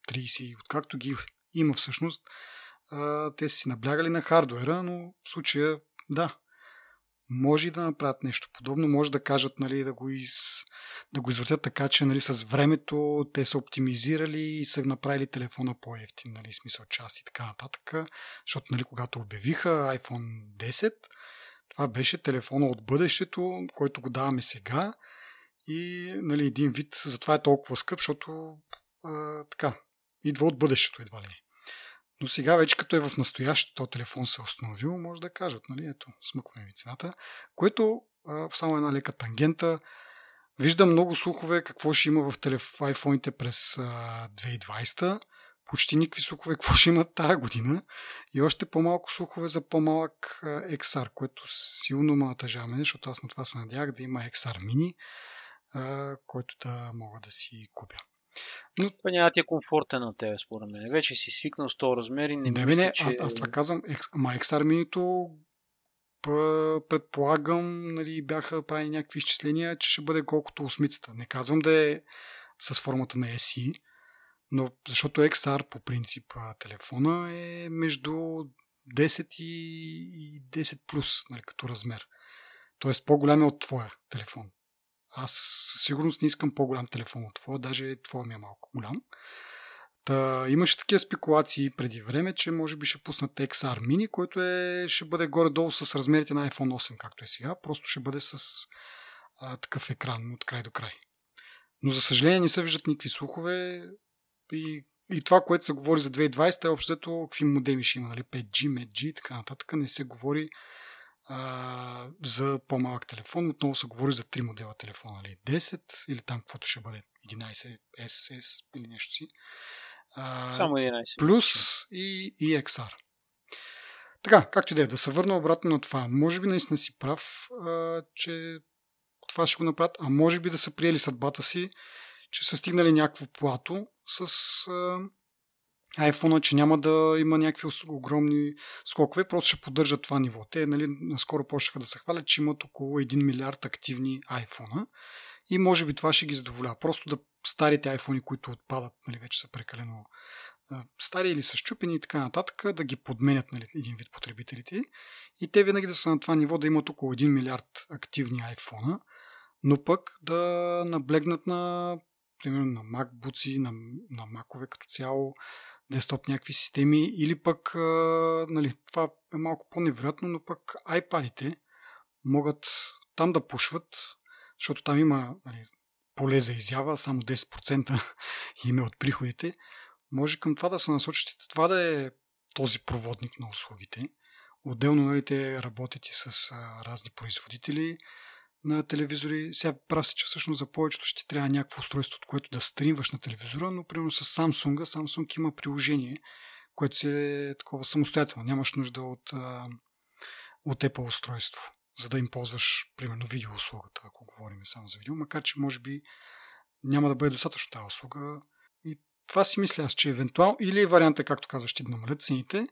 Speaker 1: 30, откакто ги има всъщност. А, те си наблягали на хардуера, но в случая да, може и да направят нещо подобно, може да кажат, нали, да го, из, да го извъртят така, че нали, с времето те са оптимизирали и са направили телефона по-ефтин, нали, смисъл част и така нататък, защото нали, когато обявиха iPhone 10, това беше телефона от бъдещето, който го даваме сега и нали, един вид, затова е толкова скъп, защото а, така, идва от бъдещето едва ли. Но сега вече като е в настоящето телефон се е установил, може да кажат, нали, ето, смъкваме ми цената, което само една лека тангента. Виждам много слухове какво ще има в iPhone-ите през а, 2020 почти никакви слухове какво ще имат тази година и още по-малко слухове за по-малък XR, което силно ме натъжава защото аз на това се надях да има XR Mini, който да мога да си купя.
Speaker 2: Но... Това няма ти е комфортен на тебе, според мен. Вече си свикнал с този размер и не,
Speaker 1: не
Speaker 2: мисля,
Speaker 1: не,
Speaker 2: че...
Speaker 1: аз, аз това казвам, ама XR Mini предполагам, нали, бяха правени някакви изчисления, че ще бъде колкото осмицата. Не казвам да е с формата на SE, но защото XR по принцип телефона е между 10 и 10 плюс, нали, като размер. Тоест по-голям е от твоя телефон. Аз със сигурност не искам по-голям телефон от твоя, даже твоя ми е малко голям. Та, имаше такива спекулации преди време, че може би ще пуснат XR Mini, който е, ще бъде горе-долу с размерите на iPhone 8, както е сега. Просто ще бъде с а, такъв екран от край до край. Но за съжаление не се виждат никакви слухове и, и това, което се говори за 2020 е общо какви модеми ще има, нали? 5G, MedG и така нататък. Не се говори а, за по-малък телефон. Отново се говори за три модела телефона, нали? 10 или там каквото ще бъде 11 SS или нещо си.
Speaker 2: А, Само 11.
Speaker 1: Плюс и, и XR. Така, както и да е, да се върна обратно на това. Може би наистина си прав, а, че това ще го направят, а може би да са приели съдбата си, че са стигнали някакво плато с а, iPhone, че няма да има някакви огромни скокове, просто ще поддържат това ниво. Те нали, наскоро почнаха да се хвалят, че имат около 1 милиард активни iPhone и може би това ще ги задоволява. Просто да старите iPhone, които отпадат, нали, вече са прекалено стари или са щупени и така нататък, да ги подменят нали, един вид потребителите и те винаги да са на това ниво да имат около 1 милиард активни iPhone, но пък да наблегнат на примерно на MacBooks, на, на Макове като цяло, десктоп някакви системи или пък, нали, това е малко по-невероятно, но пък iPad-ите могат там да пушват, защото там има нали, поле за изява, само 10% (laughs) име от приходите, може към това да се насочите, това да е този проводник на услугите. Отделно нали, те работят и с разни производители, на телевизори. Сега прав си, че всъщност за повечето ще трябва някакво устройство, от което да стримваш на телевизора, но примерно с Samsung, Samsung има приложение, което си е такова самостоятелно. Нямаш нужда от, от Apple устройство, за да им ползваш, примерно, видеоуслугата, ако говорим само за видео, макар че може би няма да бъде достатъчно тази услуга. И това си мисля аз, че евентуално или варианта, както казваш, ще да намалят цените,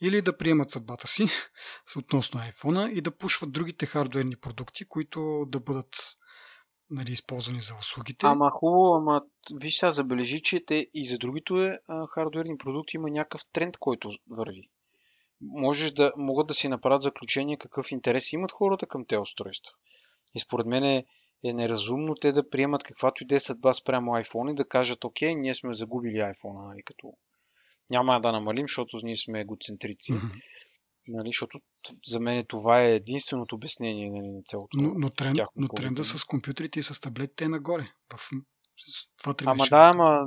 Speaker 1: или да приемат съдбата си (laughs) относно iPhone и да пушват другите хардуерни продукти, които да бъдат нали, използвани за услугите.
Speaker 2: Ама хубаво, ама виж сега забележи, че те и за другите е, хардуерни продукти има някакъв тренд, който върви. Можеш да, могат да си направят заключение какъв интерес имат хората към тези устройства. И според мен е неразумно те да приемат каквато и да е съдба спрямо iPhone и да кажат, окей, ние сме загубили iPhone, нали, като няма да намалим, защото ние сме егоцентрици. Mm-hmm. Нали, защото за мен това е единственото обяснение нали, на цялото.
Speaker 1: Но, но, тренд, но тренда с компютрите и с таблетите е нагоре. В
Speaker 2: това ама да, ама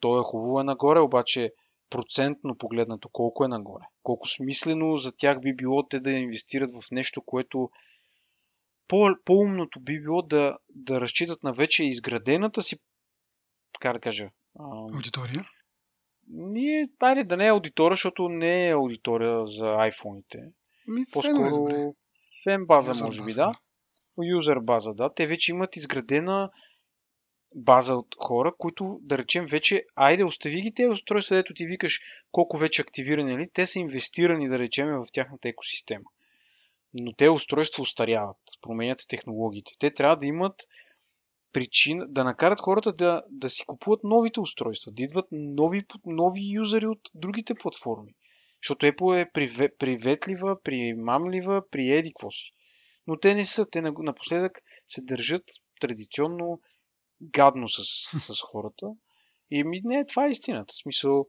Speaker 2: то е хубаво е нагоре, обаче процентно погледнато колко е нагоре. Колко смислено за тях би било те да инвестират в нещо, което по- по-умното би било да, да разчитат на вече изградената си, така да кажа,
Speaker 1: аудитория.
Speaker 2: Ние, айде да не е аудитория, защото не е аудитория за iPhone-ите.
Speaker 1: Ами, По-скоро
Speaker 2: фен база, User може би, база, да. Юзер база, да. Те вече имат изградена база от хора, които, да речем, вече, айде, остави ги тези устройства, дето ти викаш колко вече активирани, нали? те са инвестирани, да речем, в тяхната екосистема. Но те устройства устаряват, променят технологиите. Те трябва да имат причина да накарат хората да, да си купуват новите устройства, да идват нови, нови юзери от другите платформи. Защото Apple е приветлива, примамлива, при еди си. Но те не са. Те напоследък се държат традиционно гадно с, (laughs) с хората. И ми, не, това е истината. В смисъл,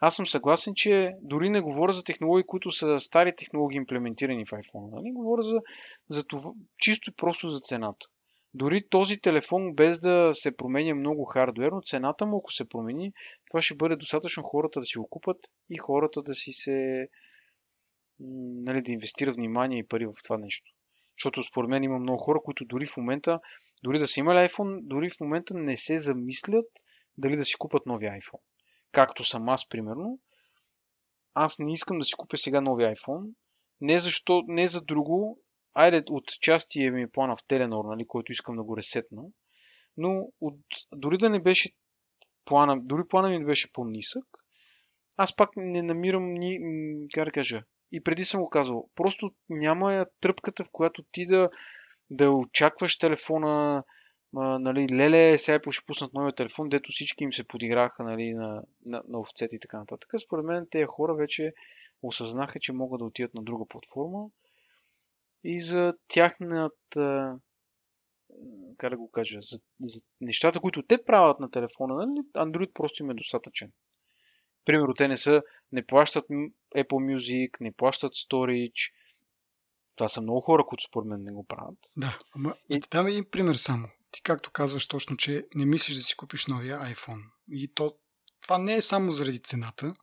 Speaker 2: аз съм съгласен, че дори не говоря за технологии, които са стари технологии имплементирани в iPhone. Нали? Говоря за, за това, чисто и просто за цената. Дори този телефон, без да се променя много хардуерно, цената му, ако се промени, това ще бъде достатъчно хората да си го купат и хората да си се нали, да инвестират внимание и пари в това нещо. Защото според мен има много хора, които дори в момента, дори да са имали iPhone, дори в момента не се замислят дали да си купат нови iPhone. Както съм аз, примерно. Аз не искам да си купя сега нови iPhone. Не, защо, не за друго. Айде, от части е ми плана в Теленор, нали, който искам да го ресетна. Но от, дори да не беше плана, дори плана ми не беше по-нисък, аз пак не намирам ни, как да кажа, и преди съм го казал, просто няма тръпката, в която ти да, да очакваш телефона, а, нали, леле, сега е ще пуснат новия телефон, дето всички им се подиграха нали, на, на, на овцете и така нататък. Според мен тези хора вече осъзнаха, че могат да отидат на друга платформа и за тяхната как да го кажа, за, за нещата, които те правят на телефона, нали, Android просто им е достатъчен. Примерно, те не са, не плащат Apple Music, не плащат Storage. Това са много хора, които според мен не го правят.
Speaker 1: Да, ама и... ти дам един пример само. Ти както казваш точно, че не мислиш да си купиш новия iPhone. И то, това не е само заради цената,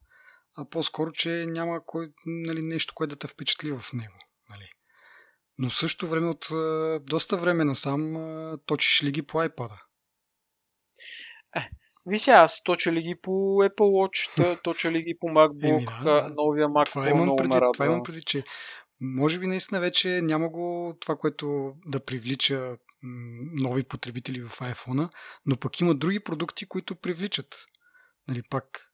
Speaker 1: а по-скоро, че няма кой, нали, нещо, което да те впечатли в него. Нали. Но също време от доста време насам точиш ли ги по iPad?
Speaker 2: Е, Виж аз точа ли ги по Apple Watch, (laughs) точа ли ги по MacBook, Еми, да, да. новия Mac това имам много
Speaker 1: преди, Това имам преди, че може би наистина вече няма го това, което да привлича нови потребители в iPhone, но пък има други продукти, които привличат. Нали, пак.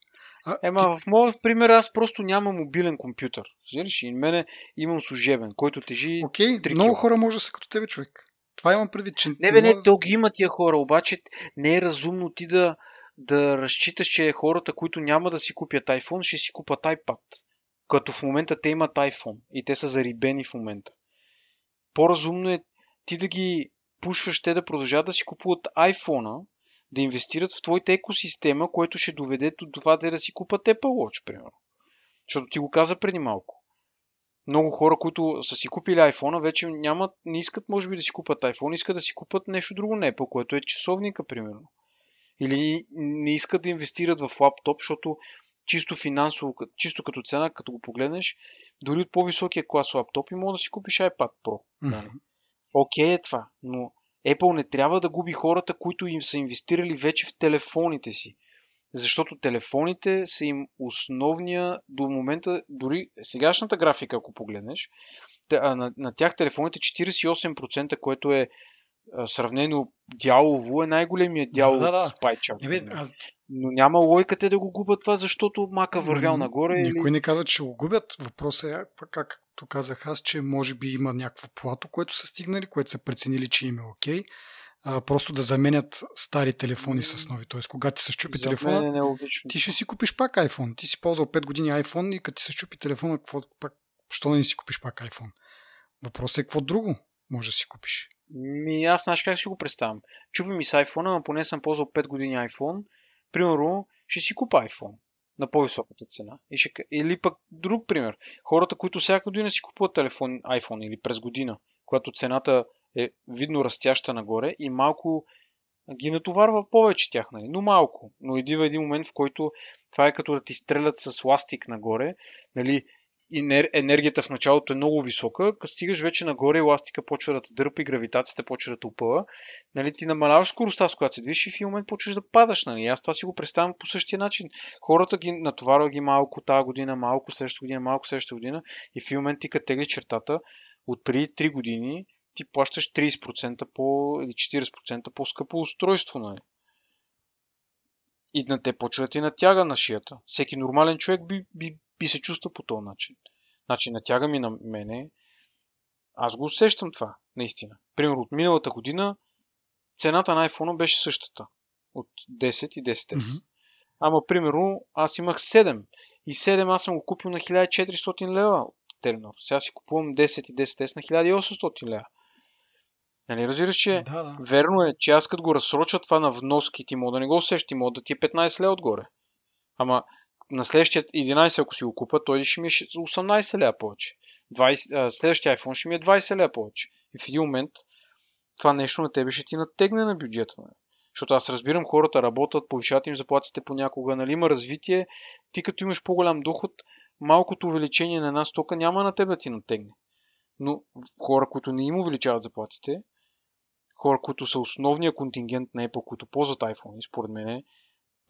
Speaker 2: А, Ема, ти... в моят пример аз просто нямам мобилен компютър. Знаеш, и мене имам служебен, който тежи
Speaker 1: Окей, okay, много хора може да са като тебе, човек. Това имам предвид, че...
Speaker 2: Не, бе, не, то ги има тия хора, обаче не е разумно ти да, да разчиташ, че хората, които няма да си купят iPhone, ще си купат iPad. Като в момента те имат iPhone и те са зарибени в момента. По-разумно е ти да ги пушваш те да продължават да си купуват iPhone, да инвестират в твоята екосистема, което ще доведе до това да си купат Apple Watch, примерно. Защото ти го каза преди малко. Много хора, които са си купили iPhone, вече нямат, не искат, може би, да си купат iPhone, искат да си купат нещо друго на Apple, което е часовника, примерно или не искат да инвестират в лаптоп, защото чисто финансово, чисто като цена, като го погледнеш, дори от по-високия клас лаптопи може да си купиш iPad Pro. Mm-hmm. Окей okay е това, но Apple не трябва да губи хората, които им са инвестирали вече в телефоните си. Защото телефоните са им основния до момента, дори сегашната графика, ако погледнеш, на, на тях телефоните 48%, което е сравнено дялово е най-големият дял да, да, да. от Ебе, а... Но няма лойка те да го губят това, защото мака вървял нагоре.
Speaker 1: Никой или... не каза, че го губят. Въпросът е, както казах аз, че може би има някакво плато, което са стигнали, което са преценили, че им е окей. Okay. А, просто да заменят стари телефони с нови. Тоест, когато ти се щупи телефона,
Speaker 2: е
Speaker 1: ти ще си купиш пак iPhone. Ти си ползвал 5 години iPhone и като ти се щупи телефона, какво, пак, що да не си купиш пак iPhone? Въпросът е какво друго може да си купиш.
Speaker 2: Ми, аз знаеш как си го представям. Чупи ми с iPhone, но поне съм ползвал 5 години iPhone. Примерно, ще си купа iPhone на по-високата цена. И ще... Или пък друг пример. Хората, които всяка година си купуват телефон iPhone или през година, когато цената е видно растяща нагоре и малко ги натоварва повече тях, нали? но малко. Но идва един момент, в който това е като да ти стрелят с ластик нагоре. Нали? Енергията в началото е много висока, като стигаш вече нагоре, еластика почва да те дърпа и гравитацията почва да те опъва, нали, ти намаляваш скоростта, с която се движиш и в един момент почваш да падаш. Нали. Аз това си го представям по същия начин. Хората ги натоварва ги малко тази година, малко следващата година, малко следващата година и в един момент ти като тегли чертата от преди 3 години ти плащаш 30% по, или 40% по-скъпо устройство. Нали. И на те почва да ти натяга на шията. Всеки нормален човек би, би, би се чувства по този начин. Значи натяга ми на мене. Аз го усещам това, наистина. Примерно от миналата година цената на iPhone беше същата. От 10 и 10S. Mm-hmm. Ама, примерно, аз имах 7. И 7 аз съм го купил на 1400 лева от Теленор. Сега си купувам 10 и 10S на 1800 лева. Нали, разбираш, че да, да. верно е, че аз като го разсроча това на вноски, ти мога да не го усещи, ти мога да ти е 15 лева отгоре. Ама на следващия 11, ако си го купа, той ще ми е 18 лева повече. 20, следващия iPhone ще ми е 20 лева повече. И в един момент това нещо на тебе ще ти натегне на бюджета. Нали? Защото аз разбирам, хората работят, повишават им заплатите понякога, нали, има развитие. Ти като имаш по-голям доход, малкото увеличение на една стока няма на теб да ти натегне. Но хора, които не им увеличават заплатите, хора, които са основния контингент на Apple, които ползват iPhone, според мен,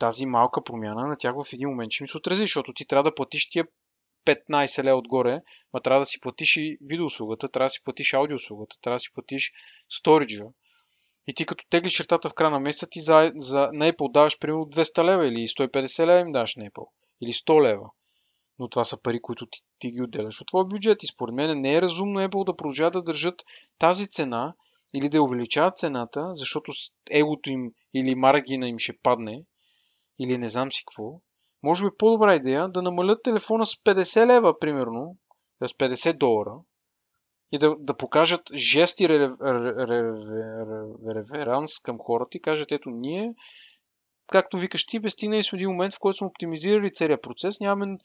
Speaker 2: тази малка промяна на тях в един момент ще ми се отрази, защото ти трябва да платиш тия 15 лева отгоре, ма трябва да си платиш и видеоуслугата, трябва да си платиш аудиоуслугата, трябва да си платиш сториджа. И ти като теглиш чертата в края на месеца, ти за, за, на Apple даваш примерно 200 лева или 150 лева им даваш на Apple. Или 100 лева. Но това са пари, които ти, ти ги отделяш от твоя бюджет. И според мен не е разумно Apple да продължават да държат тази цена или да увеличават цената, защото егото им или маргина им ще падне или не знам си какво, може би е по-добра идея да намалят телефона с 50 лева, примерно, с 50 долара, и да, да покажат жест и реверанс към хората и кажат, ето ние, както викаш ти, бе стигнали с един момент, в който сме оптимизирали целият процес, нямаме,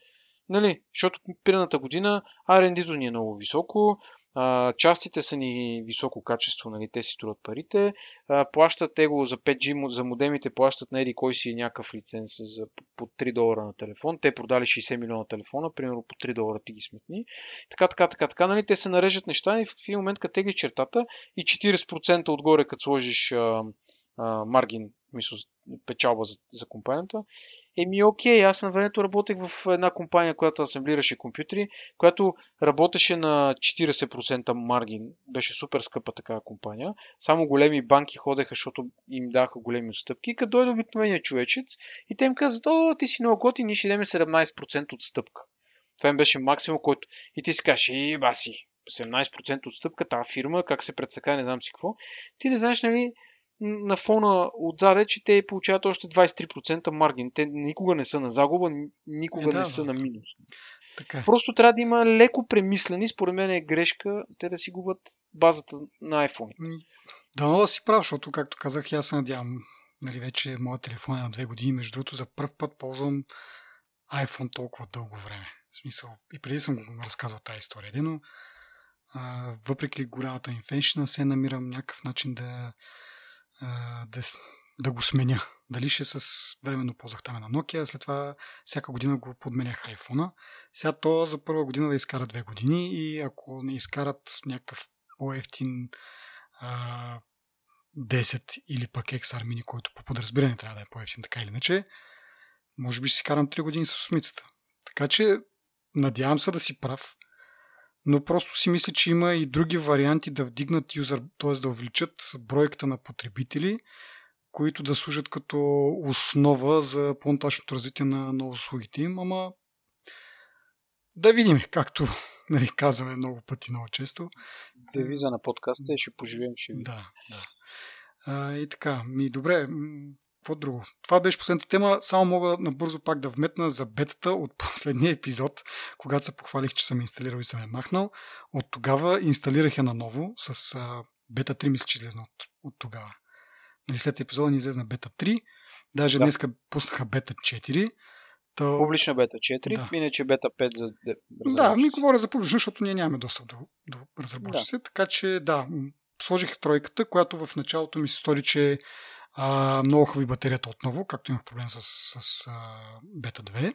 Speaker 2: нали, защото предната година R&D-то ни е много високо, а, частите са ни високо качество, нали, те си струват парите. А, плащат те го за 5G, за модемите плащат на еди кой си някакъв лиценз за по 3 долара на телефон. Те продали 60 милиона телефона, примерно по 3 долара ти ги сметни. Така, така, така, така, нали, те се нарежат неща и в един момент, като теглиш чертата и 40% отгоре, като сложиш а, а, маргин, мисля, печалба за, за компанията, Еми окей, аз на времето работех в една компания, която асемблираше компютри, която работеше на 40% маргин. Беше супер скъпа такава компания. Само големи банки ходеха, защото им даха големи отстъпки. Като дойде обикновения човечец и те им казват, о, ти си много готин, ние ще дадем 17% отстъпка. Това им беше максимум, който... И ти си кажеш, и баси, 17% отстъпка, тази фирма, как се предсака, не знам си какво. Ти не знаеш, нали, на фона отзаде, че те получават още 23% маргин. Те никога не са на загуба, никога е, да, не са да. на минус. Така. Е. Просто трябва да има леко премислени, според мен е грешка, те да си губят базата на iPhone.
Speaker 1: Да, да си прав, защото, както казах, аз се надявам, нали, вече моят телефон е на две години, между другото, за първ път ползвам iPhone толкова дълго време. В смисъл, и преди съм го разказвал тази история, но а, въпреки голямата инфеншна, се намирам някакъв начин да да, да го сменя. Дали ще с временно ползвах там на Nokia, след това всяка година го подменях iPhone. Сега то за първа година да изкара две години и ако не изкарат някакъв по-ефтин а, 10 или пък XR Mini, който по подразбиране трябва да е по-ефтин така или иначе, може би си карам 3 години с осмицата. Така че надявам се да си прав но просто си мисля, че има и други варианти да вдигнат юзер, т.е. да увеличат бройката на потребители, които да служат като основа за по-нататъчното развитие на, на услугите им, ама да видим, както (laughs) нали, казваме много пъти, много често.
Speaker 2: Девиза на подкаста и ще поживеем, ще
Speaker 1: видим. Да, да. А, и така, ми добре, какво друго? Това беше последната тема. Само мога набързо пак да вметна за бетата от (laughs) последния епизод, когато се похвалих, че съм инсталирал и съм я махнал. От тогава инсталирах я наново с а, Бета 3 мисля, че излезна от, от тогава. Нали, след епизода ни излезна бета 3. Даже
Speaker 2: Да.
Speaker 1: днеска пуснаха бета 4. То...
Speaker 2: Публична бета 4,
Speaker 1: Да.
Speaker 2: иначе бета 5 за
Speaker 1: Да, ми говоря за публично, защото ние нямаме достъп до, до разработчиците. Така че да, сложих тройката, която в началото ми се стори, че а, много хубави батерията отново, както имах проблем с, с а, бета 2.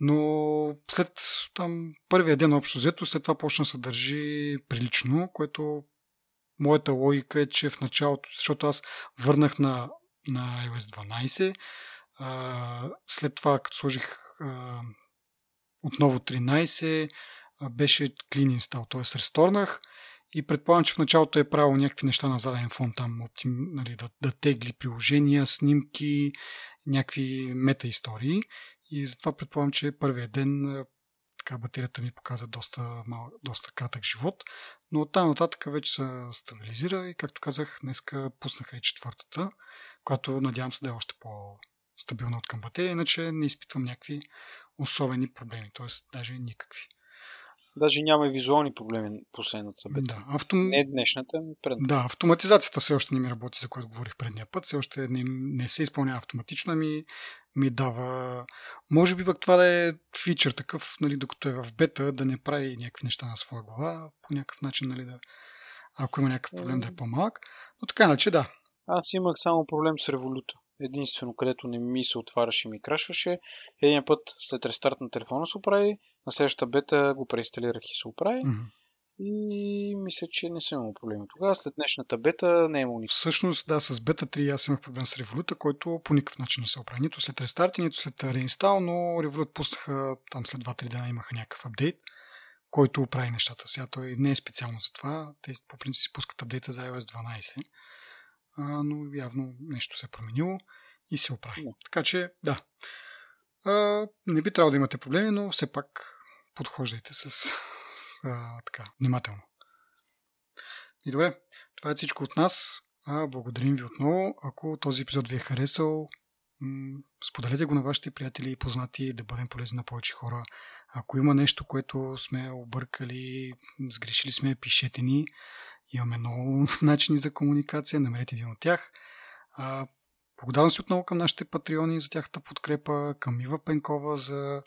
Speaker 1: Но след там първия ден общо взето, след това почна да се държи прилично, което моята логика е, че в началото, защото аз върнах на, на iOS 12, а, след това като сложих а, отново 13, а, беше clean install, т.е. ресторнах и предполагам, че в началото е правил някакви неща на заден фон там, от, нали, да, да тегли приложения, снимки, някакви мета истории и затова предполагам, че първия ден така батерията ми показа доста, мал, доста кратък живот, но оттам нататък вече се стабилизира и както казах, днеска пуснаха и четвъртата, която надявам се да е още по-стабилна от към батерия, иначе не изпитвам някакви особени проблеми, т.е. даже никакви.
Speaker 2: Даже няма и визуални проблеми последната бета.
Speaker 1: Да, автом...
Speaker 2: Не днешната, ами предната.
Speaker 1: да, автоматизацията все още не ми работи, за което говорих предния път. Все още не, не се изпълнява автоматично, ми, ми дава... Може би пък това да е фичър такъв, нали, докато е в бета, да не прави някакви неща на своя глава, по някакъв начин, нали, да... Ако има някакъв проблем да е по-малък. Но така иначе да.
Speaker 2: Аз имах само проблем с революта. Единствено, където не ми се отваряше и ми крашваше. Един път след рестарт на телефона се оправи, на следващата бета го преинсталирах и се оправи.
Speaker 1: Мгм.
Speaker 2: И мисля, че не съм имал проблеми тогава. След днешната бета не е имал никакъв.
Speaker 1: Всъщност, да, с бета 3 аз имах проблем с Revolut, който по никакъв начин не се оправи. Нито след рестарти, нито след реинстал, но Revolut пуснаха там след 2-3 дена имаха някакъв апдейт, който оправи нещата. Сега той не е специално за това. Те по принцип си пускат апдейта за iOS 12, а, но явно нещо се е променило и се оправи. Така че, да. А, не би трябвало да имате проблеми, но все пак подхождайте с, с а, така, внимателно. И добре, това е всичко от нас. А, благодарим ви отново. Ако този епизод ви е харесал, м- споделете го на вашите приятели и познати да бъдем полезни на повече хора. Ако има нещо, което сме объркали, сгрешили сме, пишете ни. Имаме много (laughs) начини за комуникация, намерете един от тях. А, благодарен си отново към нашите патреони за тяхната подкрепа, към Ива Пенкова за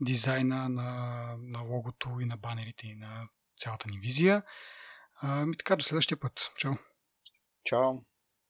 Speaker 1: дизайна на, на логото и на банерите и на цялата ни визия. А, ми така, до следващия път. Чао!
Speaker 2: Чао!